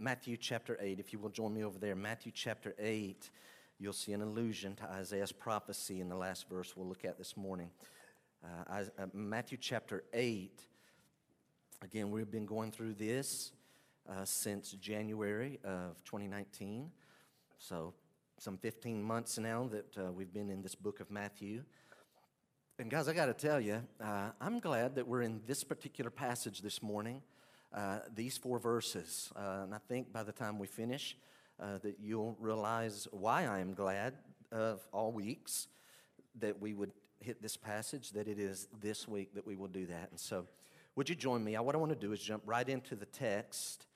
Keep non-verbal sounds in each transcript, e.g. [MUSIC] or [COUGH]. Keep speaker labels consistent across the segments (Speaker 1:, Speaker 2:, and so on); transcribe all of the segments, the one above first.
Speaker 1: Matthew chapter 8. If you will join me over there, Matthew chapter 8, you'll see an allusion to Isaiah's prophecy in the last verse we'll look at this morning. Uh, uh, Matthew chapter 8, again, we've been going through this uh, since January of 2019. So, some 15 months now that uh, we've been in this book of Matthew. And, guys, I got to tell you, uh, I'm glad that we're in this particular passage this morning uh, these four verses. Uh, and I think by the time we finish, uh, that you'll realize why I am glad of all weeks that we would hit this passage, that it is this week that we will do that. And so, would you join me? What I want to do is jump right into the text.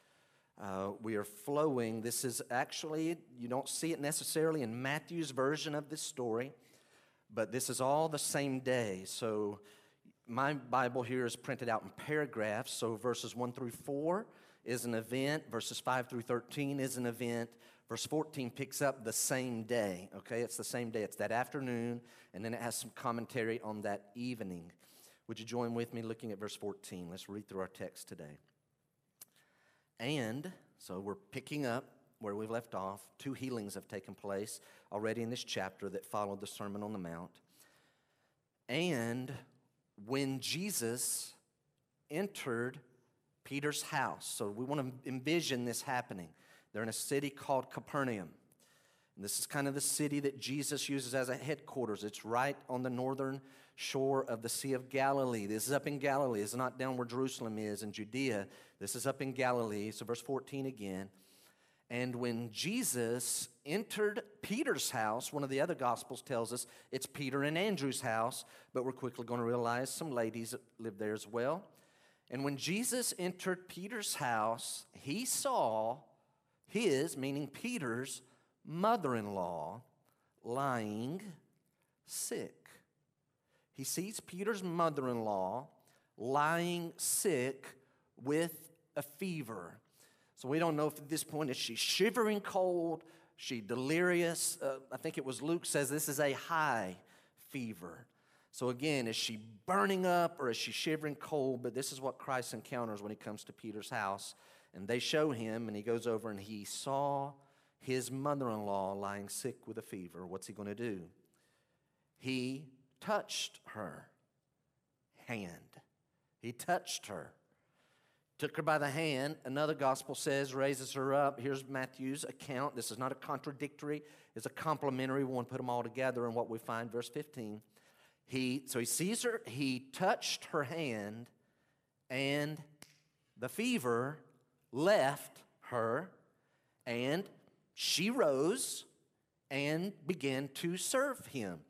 Speaker 1: Uh, we are flowing. This is actually, you don't see it necessarily in Matthew's version of this story, but this is all the same day. So, my Bible here is printed out in paragraphs. So verses 1 through 4 is an event, verses 5 through 13 is an event. Verse 14 picks up the same day, okay? It's the same day. It's that afternoon, and then it has some commentary on that evening. Would you join with me looking at verse 14? Let's read through our text today. And, so we're picking up where we've left off. Two healings have taken place already in this chapter that followed the Sermon on the Mount. And when Jesus entered Peter's house. So we want to envision this happening. They're in a city called Capernaum. And this is kind of the city that Jesus uses as a headquarters. It's right on the northern shore of the Sea of Galilee. This is up in Galilee. It's not down where Jerusalem is in Judea. This is up in Galilee. So, verse 14 again. And when Jesus entered Peter's house, one of the other gospels tells us it's Peter and Andrew's house, but we're quickly going to realize some ladies live there as well. And when Jesus entered Peter's house, he saw his, meaning Peter's, mother in law lying sick. He sees Peter's mother in law lying sick with a fever. So we don't know if at this point is she shivering cold, she delirious. Uh, I think it was Luke says this is a high fever. So again, is she burning up or is she shivering cold? But this is what Christ encounters when he comes to Peter's house. And they show him, and he goes over and he saw his mother in law lying sick with a fever. What's he going to do? He touched her hand. He touched her took her by the hand. Another gospel says, raises her up. Here's Matthew's account. This is not a contradictory, it's a complementary. To put them all together in what we find, verse 15. He, so he sees her, he touched her hand, and the fever left her, and she rose and began to serve him.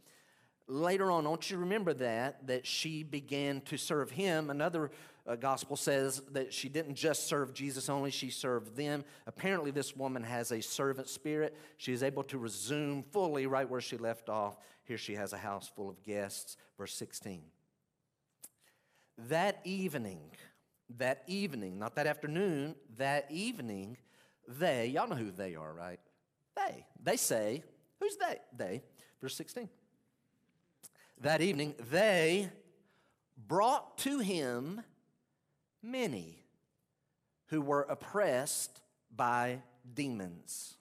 Speaker 1: Later on, don't you remember that, that she began to serve him? Another uh, gospel says that she didn't just serve Jesus only, she served them. Apparently, this woman has a servant spirit. She is able to resume fully right where she left off. Here she has a house full of guests. Verse 16. That evening, that evening, not that afternoon, that evening, they, y'all know who they are, right? They. They say, who's they? They. Verse 16. That evening, they brought to him many who were oppressed by demons.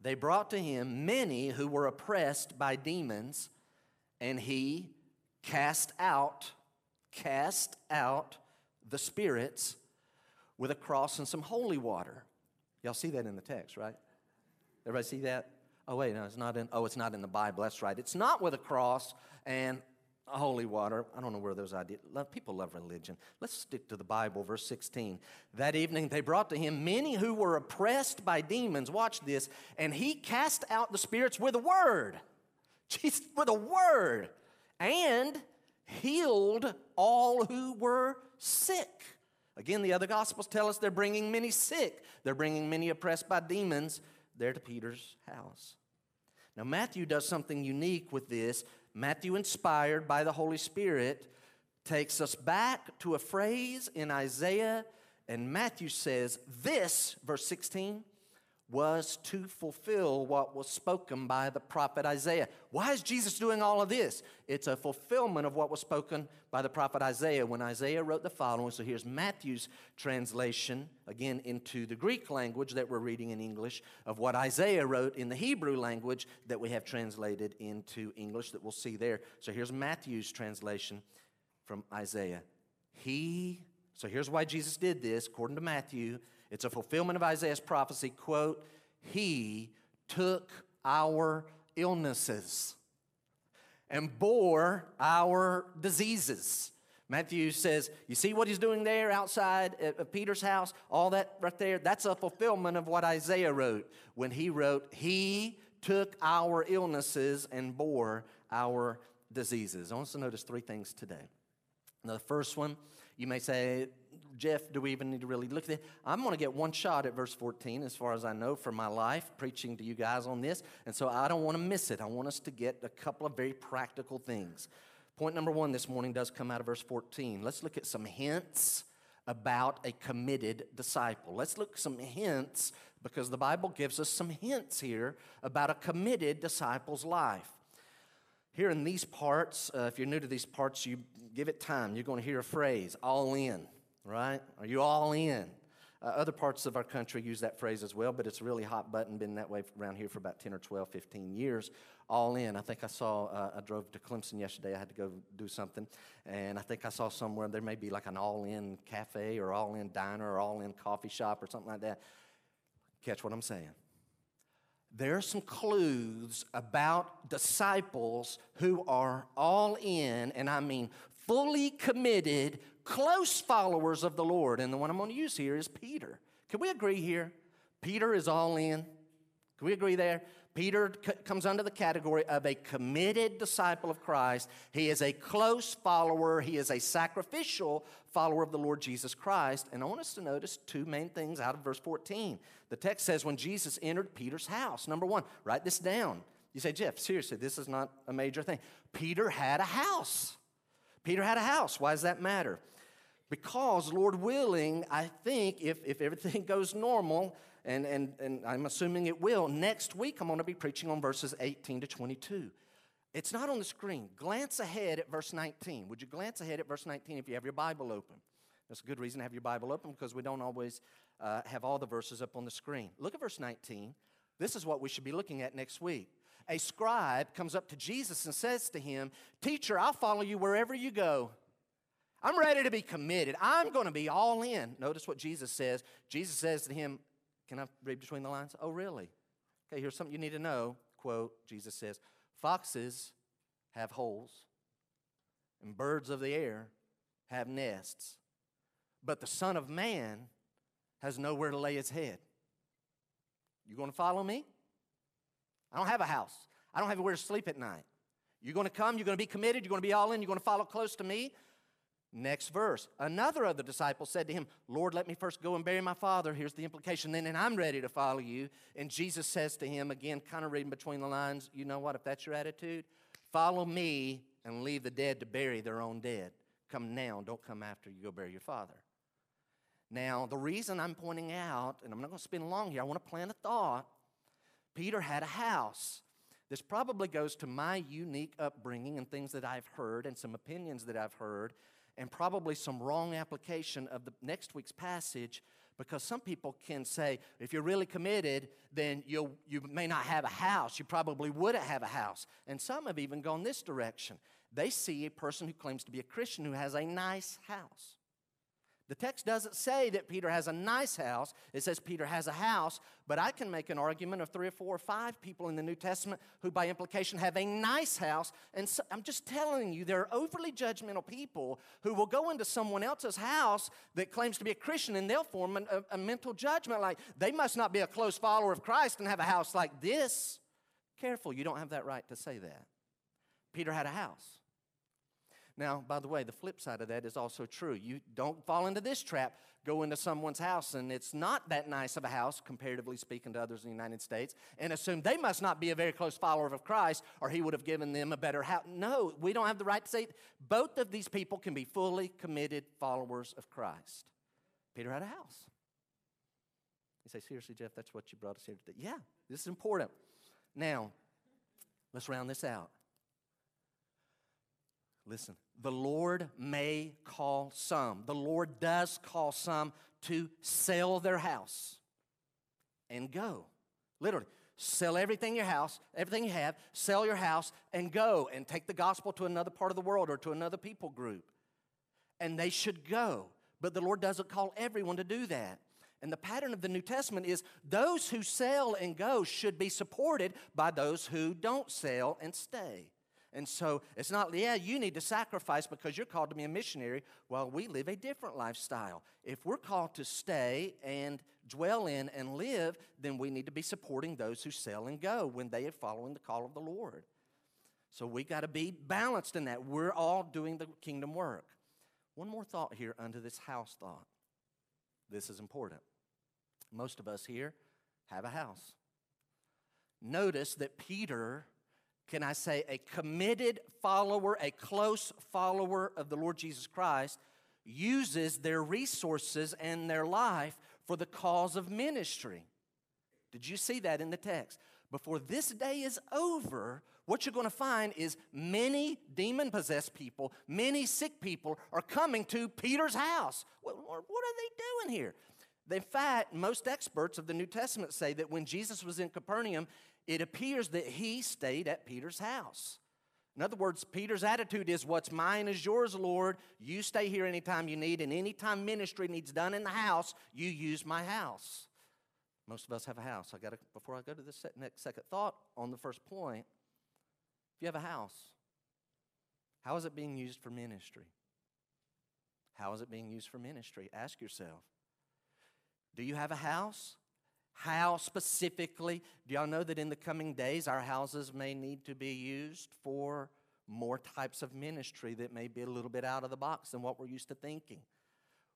Speaker 1: They brought to him many who were oppressed by demons, and he cast out, cast out the spirits with a cross and some holy water. Y'all see that in the text, right? Everybody see that? Oh wait, no, it's not in. Oh, it's not in the Bible. That's right. It's not with a cross and holy water. I don't know where those ideas. People love religion. Let's stick to the Bible, verse 16. That evening they brought to him many who were oppressed by demons. Watch this. And he cast out the spirits with a word. [LAUGHS] Jesus, with a word. And healed all who were sick. Again, the other gospels tell us they're bringing many sick. They're bringing many oppressed by demons there to Peter's house. Now, Matthew does something unique with this Matthew, inspired by the Holy Spirit, takes us back to a phrase in Isaiah, and Matthew says, This, verse 16, was to fulfill what was spoken by the prophet Isaiah. Why is Jesus doing all of this? It's a fulfillment of what was spoken by the prophet Isaiah when Isaiah wrote the following. So here's Matthew's translation, again into the Greek language that we're reading in English, of what Isaiah wrote in the Hebrew language that we have translated into English that we'll see there. So here's Matthew's translation from Isaiah. He, so here's why Jesus did this, according to Matthew. It's a fulfillment of Isaiah's prophecy. Quote, He took our illnesses and bore our diseases. Matthew says, You see what he's doing there outside of Peter's house? All that right there, that's a fulfillment of what Isaiah wrote when he wrote, He took our illnesses and bore our diseases. I want us to notice three things today. Now, the first one, you may say, Jeff, do we even need to really look at it? I'm going to get one shot at verse 14, as far as I know, for my life, preaching to you guys on this. And so I don't want to miss it. I want us to get a couple of very practical things. Point number one this morning does come out of verse 14. Let's look at some hints about a committed disciple. Let's look some hints because the Bible gives us some hints here about a committed disciple's life. Here in these parts, uh, if you're new to these parts, you give it time. You're going to hear a phrase, all in right? Are you all in? Uh, other parts of our country use that phrase as well, but it's really hot button, been that way around here for about 10 or 12, 15 years. All in. I think I saw, uh, I drove to Clemson yesterday. I had to go do something. And I think I saw somewhere there may be like an all in cafe or all in diner or all in coffee shop or something like that. Catch what I'm saying. There are some clues about disciples who are all in, and I mean fully committed, close followers of the Lord. And the one I'm going to use here is Peter. Can we agree here? Peter is all in. Can we agree there? Peter c- comes under the category of a committed disciple of Christ. He is a close follower. He is a sacrificial follower of the Lord Jesus Christ. And I want us to notice two main things out of verse 14. The text says, when Jesus entered Peter's house, number one, write this down. You say, Jeff, seriously, this is not a major thing. Peter had a house. Peter had a house. Why does that matter? Because, Lord willing, I think if, if everything [LAUGHS] goes normal, and, and, and I'm assuming it will, next week I'm going to be preaching on verses 18 to 22. It's not on the screen. Glance ahead at verse 19. Would you glance ahead at verse 19 if you have your Bible open? That's a good reason to have your Bible open because we don't always uh, have all the verses up on the screen. Look at verse 19. This is what we should be looking at next week. A scribe comes up to Jesus and says to him, Teacher, I'll follow you wherever you go. I'm ready to be committed. I'm going to be all in. Notice what Jesus says. Jesus says to him, Can I read between the lines? Oh, really? Okay, here's something you need to know. Quote Jesus says, Foxes have holes, and birds of the air have nests, but the Son of Man has nowhere to lay his head. You going to follow me? I don't have a house. I don't have where to sleep at night. You're going to come, you're going to be committed, you're going to be all in, you're going to follow close to me. Next verse. Another of the disciples said to him, Lord, let me first go and bury my father. Here's the implication. Then, and I'm ready to follow you. And Jesus says to him, again, kind of reading between the lines, you know what? If that's your attitude, follow me and leave the dead to bury their own dead. Come now, don't come after you go bury your father. Now, the reason I'm pointing out, and I'm not going to spend long here, I want to plant a thought. Peter had a house. This probably goes to my unique upbringing and things that I've heard and some opinions that I've heard and probably some wrong application of the next week's passage because some people can say if you're really committed then you you may not have a house. You probably wouldn't have a house. And some have even gone this direction. They see a person who claims to be a christian who has a nice house the text doesn't say that Peter has a nice house. It says Peter has a house, but I can make an argument of three or four or five people in the New Testament who, by implication, have a nice house. And so, I'm just telling you, there are overly judgmental people who will go into someone else's house that claims to be a Christian and they'll form an, a, a mental judgment like they must not be a close follower of Christ and have a house like this. Careful, you don't have that right to say that. Peter had a house. Now, by the way, the flip side of that is also true. You don't fall into this trap. Go into someone's house and it's not that nice of a house, comparatively speaking to others in the United States, and assume they must not be a very close follower of Christ or he would have given them a better house. No, we don't have the right to say both of these people can be fully committed followers of Christ. Peter had a house. You say, seriously, Jeff, that's what you brought us here today. Yeah, this is important. Now, let's round this out. Listen, the Lord may call some, the Lord does call some to sell their house and go. Literally, sell everything in your house, everything you have, sell your house and go and take the gospel to another part of the world or to another people group. And they should go. But the Lord doesn't call everyone to do that. And the pattern of the New Testament is those who sell and go should be supported by those who don't sell and stay. And so it's not, yeah, you need to sacrifice because you're called to be a missionary. Well, we live a different lifestyle. If we're called to stay and dwell in and live, then we need to be supporting those who sell and go when they are following the call of the Lord. So we got to be balanced in that. We're all doing the kingdom work. One more thought here under this house thought. This is important. Most of us here have a house. Notice that Peter, can I say, a committed follower, a close follower of the Lord Jesus Christ, uses their resources and their life for the cause of ministry. Did you see that in the text? Before this day is over, what you're going to find is many demon possessed people, many sick people are coming to Peter's house. What, are they doing here? In fact, most experts of the New Testament say that when Jesus was in Capernaum, it appears that he stayed at Peter's house. In other words, Peter's attitude is, What's mine is yours, Lord. You stay here anytime you need, and anytime ministry needs done in the house, you use my house. Most of us have a house. I got to, before I go to the next second thought on the first point, if you have a house, how is it being used for ministry? How is it being used for ministry? Ask yourself. Do you have a house? How specifically? Do y'all know that in the coming days our houses may need to be used for more types of ministry that may be a little bit out of the box than what we're used to thinking?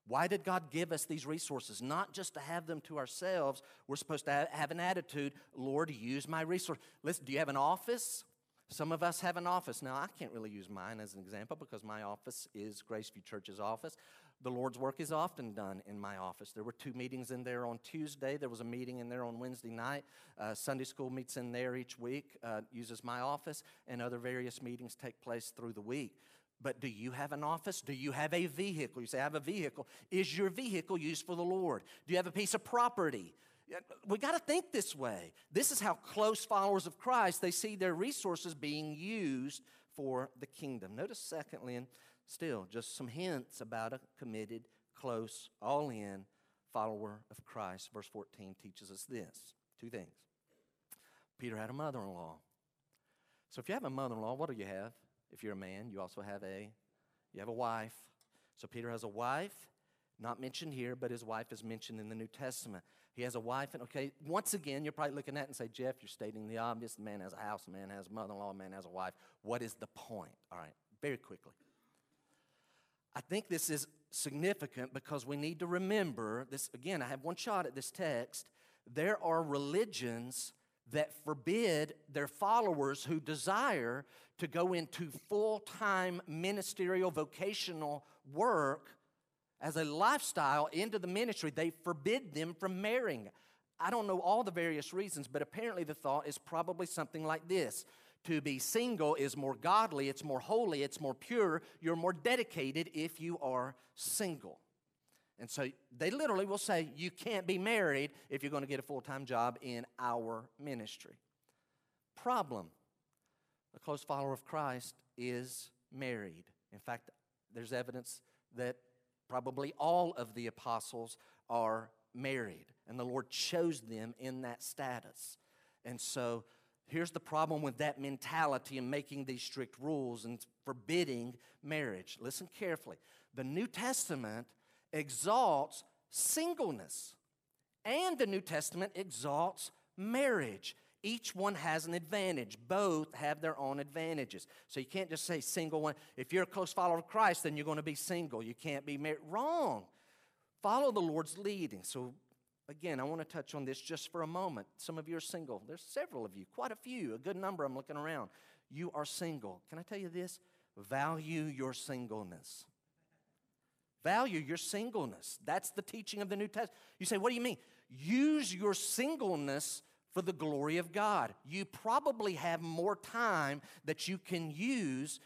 Speaker 1: Why did God give us these resources? Not just to have them to ourselves. We're supposed to have an attitude, Lord, use my resource. Listen, do you have an office? Some of us have an office. Now, I can't really use mine as an example because my office is Graceview Church's office. The Lord's work is often done in my office. There were two meetings in there on Tuesday. There was a meeting in there on Wednesday night. Uh, Sunday school meets in there each week, uh, uses my office, and other various meetings take place through the week. But do you have an office? Do you have a vehicle? You say, I have a vehicle. Is your vehicle used for the Lord? Do you have a piece of property? We got to think this way. This is how close followers of Christ they see their resources being used for the kingdom. Notice, secondly, still just some hints about a committed, close, all in follower of Christ. Verse 14 teaches us this two things. Peter had a mother in law. So if you have a mother in law, what do you have? If you're a man, you also have a you have a wife. So Peter has a wife, not mentioned here, but his wife is mentioned in the New Testament. He has a wife, and okay, once again, you're probably looking at it and say, Jeff, you're stating the obvious. The man has a house, a man has a mother in law, a man has a wife. What is the point? All right, very quickly. I think this is significant because we need to remember this. Again, I have one shot at this text. There are religions that forbid their followers who desire to go into full time ministerial vocational work as a lifestyle into the ministry. They forbid them from marrying. I don't know all the various reasons, but apparently the thought is probably something like this to be single is more godly, it's more holy, it's more pure. You're more dedicated if you are single. And so they literally will say, You can't be married if you're going to get a full time job in our ministry. Problem a close follower of Christ is married. In fact, there's evidence that probably all of the apostles are married, and the Lord chose them in that status. And so Here's the problem with that mentality and making these strict rules and forbidding marriage. Listen carefully. The New Testament exalts singleness, and the New Testament exalts marriage. Each one has an advantage. Both have their own advantages. So you can't just say single one. If you're a close follower of Christ, then you're going to be single. You can't be married. Wrong. Follow the Lord's leading. So Again, I want to touch on this just for a moment. Some of you are single. There's several of you, quite a few, a good number. I'm looking around. You are single. Can I tell you this? Value your singleness. Value your singleness. That's the teaching of the New Testament. You say, what do you mean? use your singleness for the glory of God. You probably have more time that you can use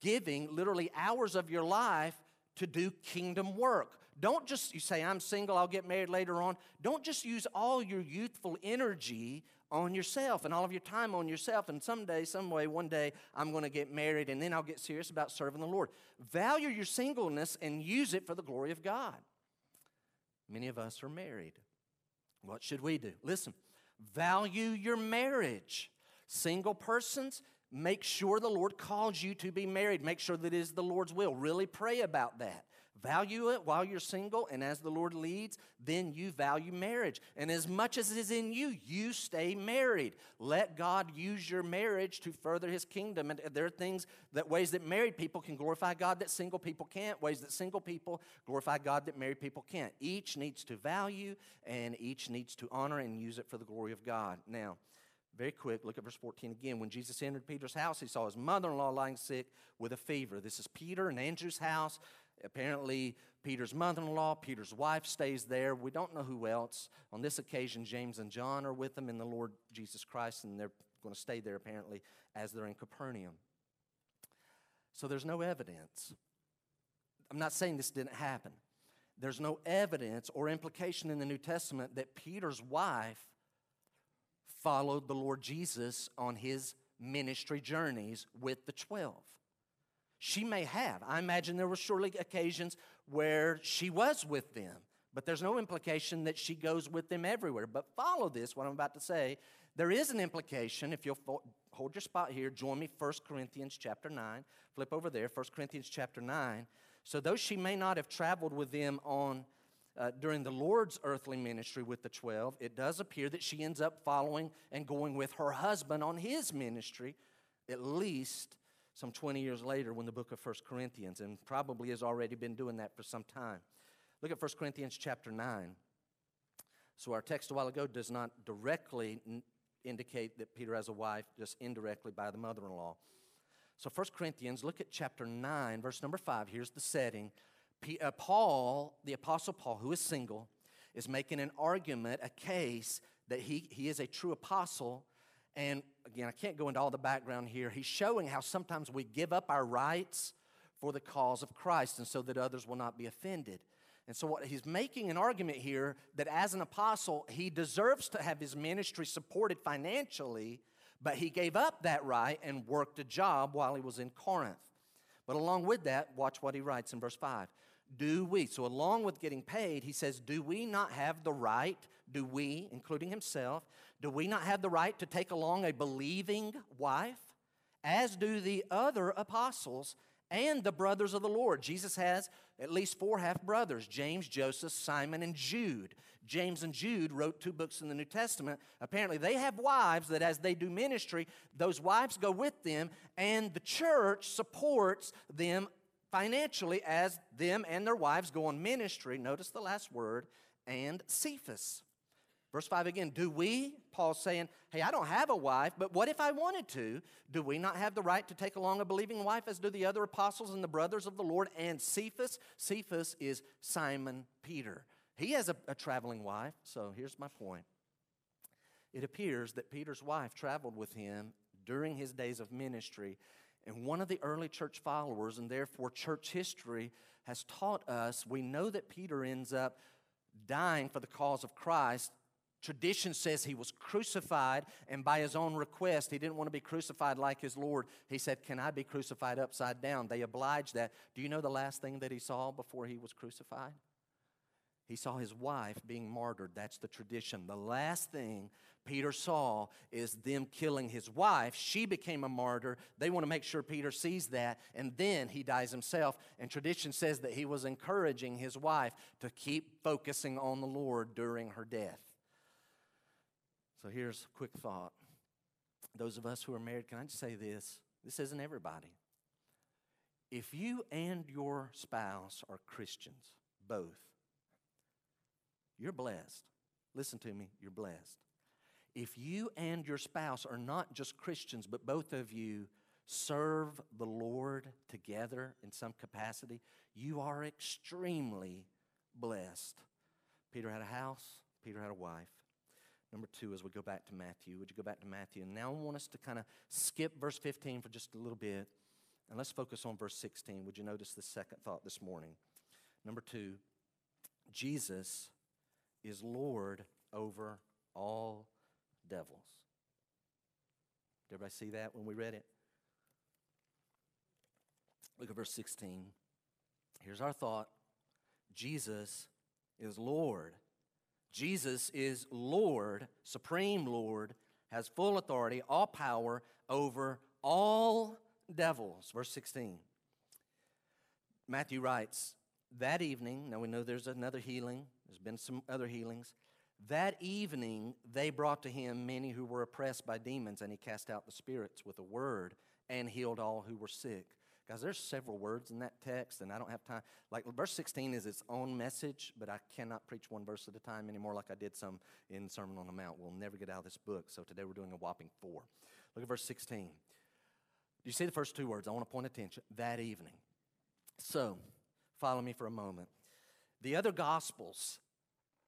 Speaker 1: giving literally hours of your life to do kingdom work. Don't just, you say, I'm single, I'll get married later on. Don't just use all your youthful energy on yourself and all of your time on yourself. And someday, some way, one day, I'm going to get married and then I'll get serious about serving the Lord. Value your singleness and use it for the glory of God. Many of us are married. What should we do? Listen, value your marriage. Single persons, make sure the Lord calls you to be married. Make sure that it is the Lord's will. Really pray about that. Value it while you're single, and as the Lord leads, then you value marriage. And as much as is in you, you stay married. Let God use your marriage to further His kingdom. And there are things that ways that married people can glorify God that single people can't, ways that single people glorify God that married people can't. Each needs to value, and each needs to honor and use it for the glory of God. Now, very quick, look at verse 14 again. When Jesus entered Peter's house, he saw his mother in law lying sick with a fever. This is Peter and Andrew's house. Apparently, Peter's mother in law, Peter's wife stays there. We don't know who else. On this occasion, James and John are with them in the Lord Jesus Christ, and they're going to stay there apparently as they're in Capernaum. So there's no evidence. I'm not saying this didn't happen. There's no evidence or implication in the New Testament that Peter's wife followed the Lord Jesus on his ministry journeys with the 12. She may have. I imagine there were surely occasions where she was with them, but there's no implication that she goes with them everywhere. But follow this, what I'm about to say. There is an implication, if you'll hold your spot here, join me 1 Corinthians chapter 9. Flip over there, 1 Corinthians chapter 9. So, though she may not have traveled with them on uh, during the Lord's earthly ministry with the 12, it does appear that she ends up following and going with her husband on his ministry, at least some 20 years later when the book of 1 Corinthians, and probably has already been doing that for some time. Look at 1 Corinthians chapter 9. So, our text a while ago does not directly n- indicate that Peter has a wife, just indirectly by the mother in law. So, 1 Corinthians, look at chapter 9, verse number 5. Here's the setting. P- uh, Paul, the Apostle Paul, who is single, is making an argument, a case that he, he is a true apostle and again, I can't go into all the background here. He's showing how sometimes we give up our rights for the cause of Christ and so that others will not be offended. And so, what he's making an argument here that as an apostle, he deserves to have his ministry supported financially, but he gave up that right and worked a job while he was in Corinth. But along with that, watch what he writes in verse 5. Do we, so along with getting paid, he says, Do we not have the right, do we, including himself, do we not have the right to take along a believing wife? As do the other apostles and the brothers of the Lord. Jesus has at least four half brothers James, Joseph, Simon, and Jude. James and Jude wrote two books in the New Testament. Apparently, they have wives that as they do ministry, those wives go with them, and the church supports them financially as them and their wives go on ministry. Notice the last word, and Cephas. Verse 5 again, do we, Paul's saying, hey, I don't have a wife, but what if I wanted to? Do we not have the right to take along a believing wife as do the other apostles and the brothers of the Lord and Cephas? Cephas is Simon Peter. He has a, a traveling wife, so here's my point. It appears that Peter's wife traveled with him during his days of ministry, and one of the early church followers, and therefore church history, has taught us we know that Peter ends up dying for the cause of Christ Tradition says he was crucified, and by his own request, he didn't want to be crucified like his Lord. He said, Can I be crucified upside down? They obliged that. Do you know the last thing that he saw before he was crucified? He saw his wife being martyred. That's the tradition. The last thing Peter saw is them killing his wife. She became a martyr. They want to make sure Peter sees that, and then he dies himself. And tradition says that he was encouraging his wife to keep focusing on the Lord during her death. So here's a quick thought. Those of us who are married, can I just say this? This isn't everybody. If you and your spouse are Christians, both, you're blessed. Listen to me, you're blessed. If you and your spouse are not just Christians, but both of you serve the Lord together in some capacity, you are extremely blessed. Peter had a house, Peter had a wife. Number two, as we go back to Matthew, would you go back to Matthew? And now I want us to kind of skip verse 15 for just a little bit, and let's focus on verse 16. Would you notice the second thought this morning? Number two, Jesus is Lord over all devils. Did everybody see that when we read it? Look at verse 16. Here's our thought Jesus is Lord. Jesus is Lord, supreme Lord, has full authority, all power over all devils. Verse 16. Matthew writes, That evening, now we know there's another healing, there's been some other healings. That evening, they brought to him many who were oppressed by demons, and he cast out the spirits with a word and healed all who were sick. Guys, there's several words in that text, and I don't have time. Like verse 16 is its own message, but I cannot preach one verse at a time anymore like I did some in Sermon on the Mount. We'll never get out of this book, so today we're doing a whopping four. Look at verse 16. Do you see the first two words? I want to point attention. That evening. So, follow me for a moment. The other Gospels,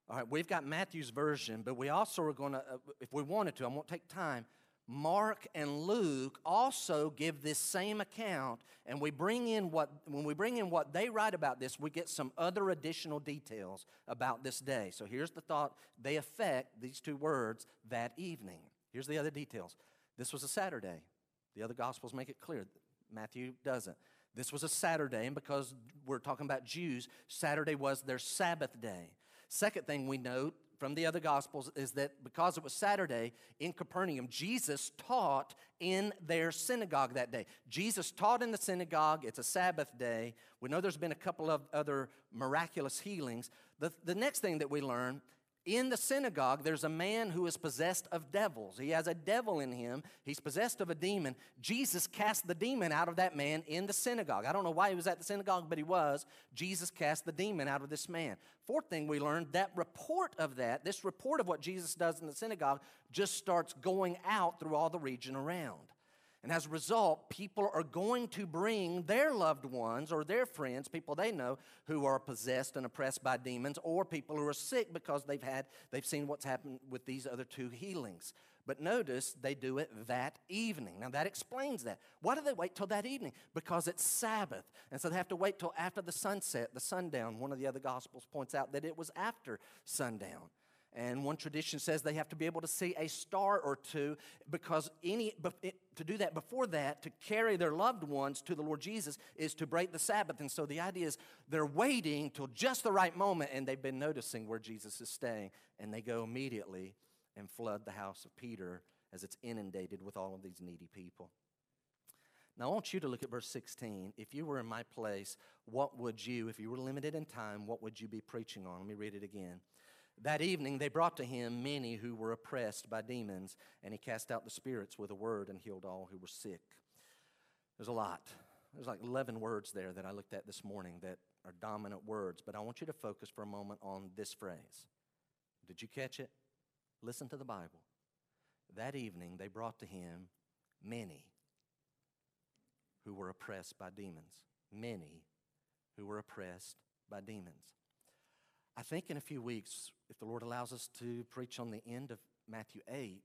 Speaker 1: all right, we've got Matthew's version, but we also are going to, uh, if we wanted to, I won't take time, Mark and Luke also give this same account, and we bring in what when we bring in what they write about this, we get some other additional details about this day. So here's the thought they affect these two words that evening. Here's the other details. This was a Saturday. The other gospels make it clear. Matthew doesn't. This was a Saturday, and because we're talking about Jews, Saturday was their Sabbath day. Second thing we note from the other Gospels is that because it was Saturday in Capernaum, Jesus taught in their synagogue that day. Jesus taught in the synagogue. It's a Sabbath day. We know there's been a couple of other miraculous healings. The, the next thing that we learn in the synagogue, there's a man who is possessed of devils. He has a devil in him. He's possessed of a demon. Jesus cast the demon out of that man in the synagogue. I don't know why he was at the synagogue, but he was. Jesus cast the demon out of this man. Fourth thing we learned that report of that, this report of what Jesus does in the synagogue, just starts going out through all the region around. And as a result, people are going to bring their loved ones or their friends, people they know who are possessed and oppressed by demons, or people who are sick because they've had they've seen what's happened with these other two healings. But notice they do it that evening. Now that explains that. Why do they wait till that evening? Because it's Sabbath. And so they have to wait till after the sunset, the sundown. One of the other gospels points out that it was after sundown. And one tradition says they have to be able to see a star or two because any to do that before that to carry their loved ones to the Lord Jesus is to break the Sabbath. And so the idea is they're waiting till just the right moment and they've been noticing where Jesus is staying and they go immediately and flood the house of Peter as it's inundated with all of these needy people. Now, I want you to look at verse 16. If you were in my place, what would you, if you were limited in time, what would you be preaching on? Let me read it again. That evening they brought to him many who were oppressed by demons, and he cast out the spirits with a word and healed all who were sick. There's a lot. There's like 11 words there that I looked at this morning that are dominant words, but I want you to focus for a moment on this phrase. Did you catch it? Listen to the Bible. That evening they brought to him many who were oppressed by demons. Many who were oppressed by demons. I think in a few weeks, if the Lord allows us to preach on the end of Matthew 8,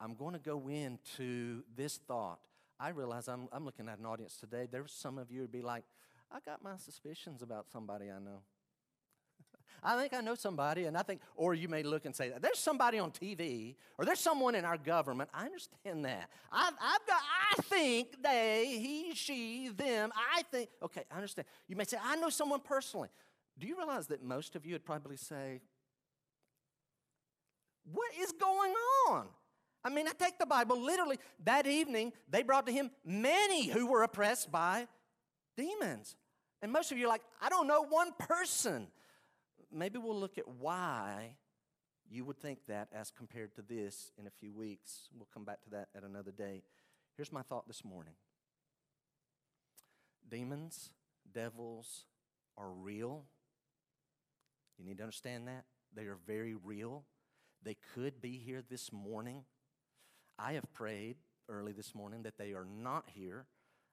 Speaker 1: I'm going to go into this thought. I realize I'm, I'm looking at an audience today. There's some of you would be like, I got my suspicions about somebody I know. [LAUGHS] I think I know somebody, and I think, or you may look and say, there's somebody on TV, or there's someone in our government. I understand that. I've, I've got, I think they, he, she, them, I think, okay, I understand. You may say, I know someone personally. Do you realize that most of you would probably say, What is going on? I mean, I take the Bible literally. That evening, they brought to him many who were oppressed by demons. And most of you are like, I don't know one person. Maybe we'll look at why you would think that as compared to this in a few weeks. We'll come back to that at another day. Here's my thought this morning demons, devils are real. You need to understand that. They are very real. They could be here this morning. I have prayed early this morning that they are not here.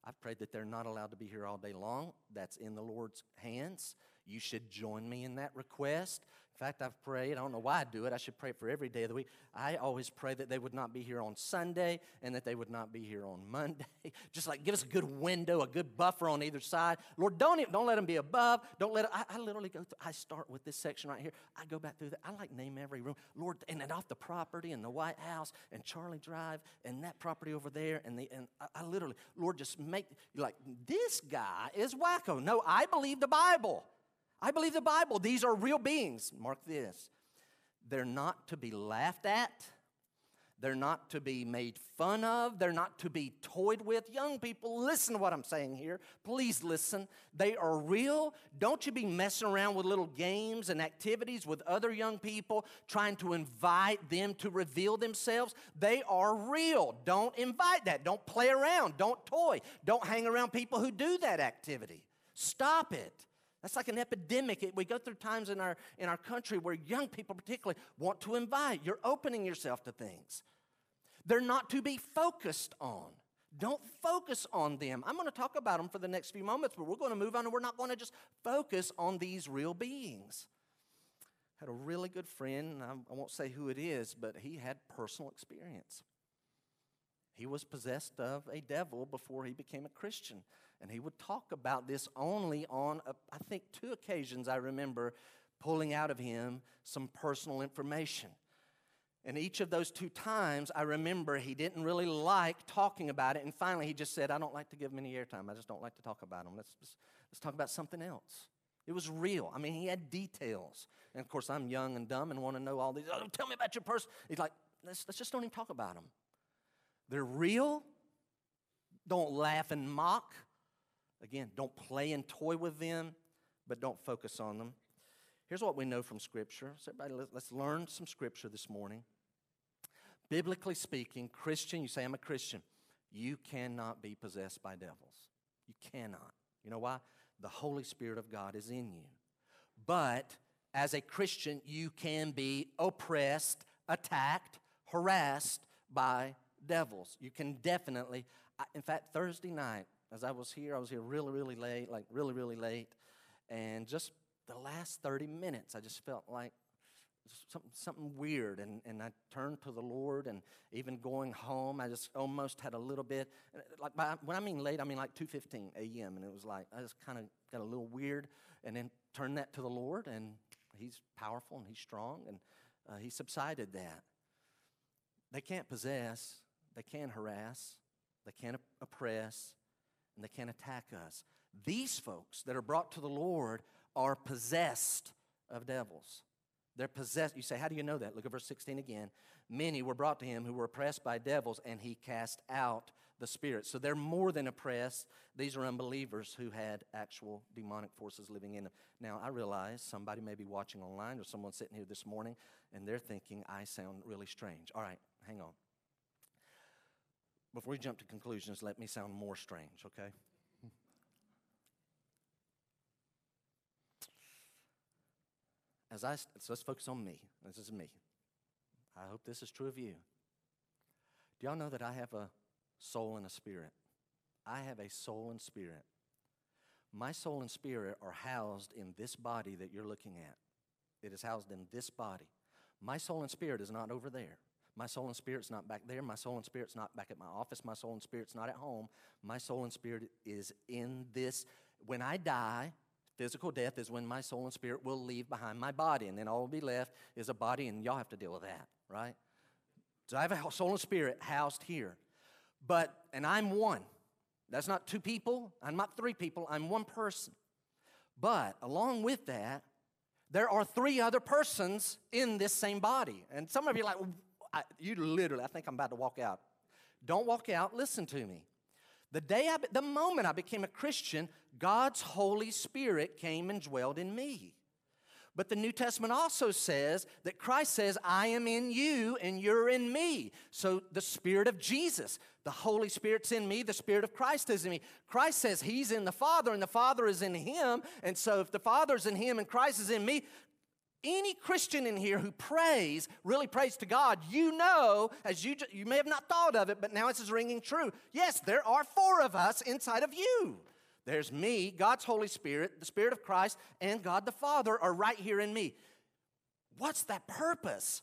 Speaker 1: I've prayed that they're not allowed to be here all day long. That's in the Lord's hands. You should join me in that request. In fact, I've prayed, I don't know why I do it, I should pray for every day of the week. I always pray that they would not be here on Sunday and that they would not be here on Monday. [LAUGHS] Just like give us a good window, a good buffer on either side. Lord, don't, even, don't let them be above. Don't let I, I literally go through, I start with this section right here. I go back through that. I like name every room. Lord, and then off the property and the White House and Charlie Drive and that property over there. And, the, and I, I literally, Lord, just make, like, this guy is wacko. No, I believe the Bible. I believe the Bible. These are real beings. Mark this. They're not to be laughed at. They're not to be made fun of. They're not to be toyed with. Young people, listen to what I'm saying here. Please listen. They are real. Don't you be messing around with little games and activities with other young people, trying to invite them to reveal themselves. They are real. Don't invite that. Don't play around. Don't toy. Don't hang around people who do that activity. Stop it. That's like an epidemic. We go through times in our, in our country where young people, particularly, want to invite. You're opening yourself to things. They're not to be focused on. Don't focus on them. I'm going to talk about them for the next few moments, but we're going to move on and we're not going to just focus on these real beings. Had a really good friend, I won't say who it is, but he had personal experience. He was possessed of a devil before he became a Christian. And he would talk about this only on, a, I think, two occasions I remember pulling out of him some personal information. And each of those two times, I remember he didn't really like talking about it. And finally, he just said, I don't like to give him any airtime. I just don't like to talk about him. Let's, let's talk about something else. It was real. I mean, he had details. And of course, I'm young and dumb and want to know all these. Oh, tell me about your person. He's like, let's, let's just don't even talk about them. They're real. Don't laugh and mock. Again, don't play and toy with them, but don't focus on them. Here's what we know from Scripture. So, everybody, let's learn some Scripture this morning. Biblically speaking, Christian, you say, I'm a Christian. You cannot be possessed by devils. You cannot. You know why? The Holy Spirit of God is in you. But as a Christian, you can be oppressed, attacked, harassed by devils. You can definitely, in fact, Thursday night, as I was here, I was here really, really late, like really, really late. And just the last 30 minutes, I just felt like something, something weird. And, and I turned to the Lord, and even going home, I just almost had a little bit, like by, when I mean late, I mean like 2.15 a.m. And it was like, I just kind of got a little weird, and then turned that to the Lord, and He's powerful and He's strong, and uh, He subsided that. They can't possess, they can't harass, they can't oppress, and they can't attack us. These folks that are brought to the Lord are possessed of devils. They're possessed. You say, How do you know that? Look at verse 16 again. Many were brought to him who were oppressed by devils, and he cast out the spirits. So they're more than oppressed. These are unbelievers who had actual demonic forces living in them. Now, I realize somebody may be watching online or someone sitting here this morning, and they're thinking, I sound really strange. All right, hang on before we jump to conclusions, let me sound more strange, okay? As I, so let's focus on me. This is me. I hope this is true of you. Do y'all know that I have a soul and a spirit? I have a soul and spirit. My soul and spirit are housed in this body that you're looking at. It is housed in this body. My soul and spirit is not over there. My soul and spirit's not back there. My soul and spirit's not back at my office. My soul and spirit's not at home. My soul and spirit is in this. When I die, physical death is when my soul and spirit will leave behind my body, and then all will be left is a body, and y'all have to deal with that, right? So I have a soul and spirit housed here. But, and I'm one. That's not two people. I'm not three people. I'm one person. But along with that, there are three other persons in this same body. And some of you are like, I, you literally, I think I'm about to walk out. Don't walk out, listen to me. The day I, the moment I became a Christian, God's Holy Spirit came and dwelled in me. But the New Testament also says that Christ says, I am in you and you're in me. So the Spirit of Jesus, the Holy Spirit's in me, the Spirit of Christ is in me. Christ says He's in the Father and the Father is in Him. And so if the Father's in Him and Christ is in me, any Christian in here who prays, really prays to God, you know, as you, you may have not thought of it, but now it's ringing true. Yes, there are four of us inside of you. There's me, God's Holy Spirit, the Spirit of Christ, and God the Father are right here in me. What's that purpose?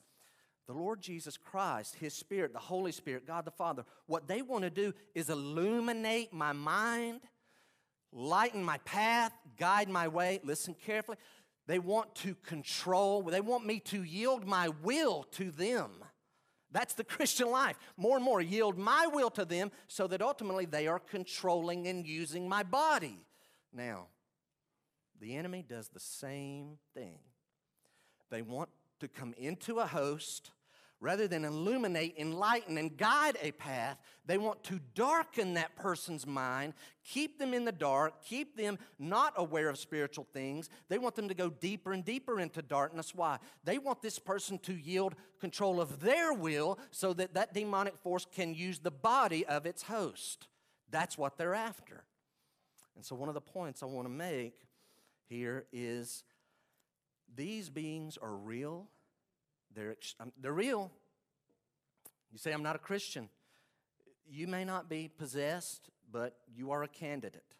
Speaker 1: The Lord Jesus Christ, His Spirit, the Holy Spirit, God the Father, what they want to do is illuminate my mind, lighten my path, guide my way. Listen carefully. They want to control, they want me to yield my will to them. That's the [LAUGHS] Christian life. More and more, yield my will to them so that ultimately they are controlling and using my body. Now, the enemy does the same thing. They want to come into a host rather than illuminate, enlighten, and guide a path, they want to darken that person's mind, keep them in the dark, keep them not aware of spiritual things. They want them to go deeper and deeper into darkness. Why? They want this person to yield control of their will so that that demonic force can use the body of its host. That's what they're after. And so, one of the points I want to make here is these beings are real they're, um, they're real. You say, I'm not a Christian. You may not be possessed, but you are a candidate.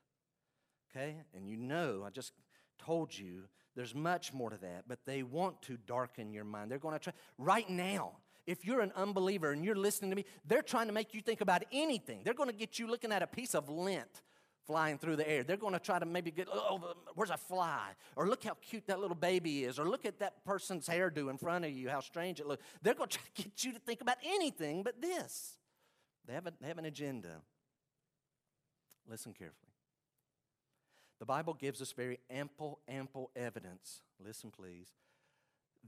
Speaker 1: Okay? And you know, I just told you, there's much more to that, but they want to darken your mind. They're going to try. Right now, if you're an unbeliever and you're listening to me, they're trying to make you think about anything. They're going to get you looking at a piece of lint flying through the air. They're going to try to maybe get, oh, where's a fly? Or look how cute that little baby is. Or look at that person's hairdo in front of you, how strange it looks. They're going to try to get you to think about anything but this. They have, a, they have an agenda. Listen carefully. The Bible gives us very ample, ample evidence. Listen, please.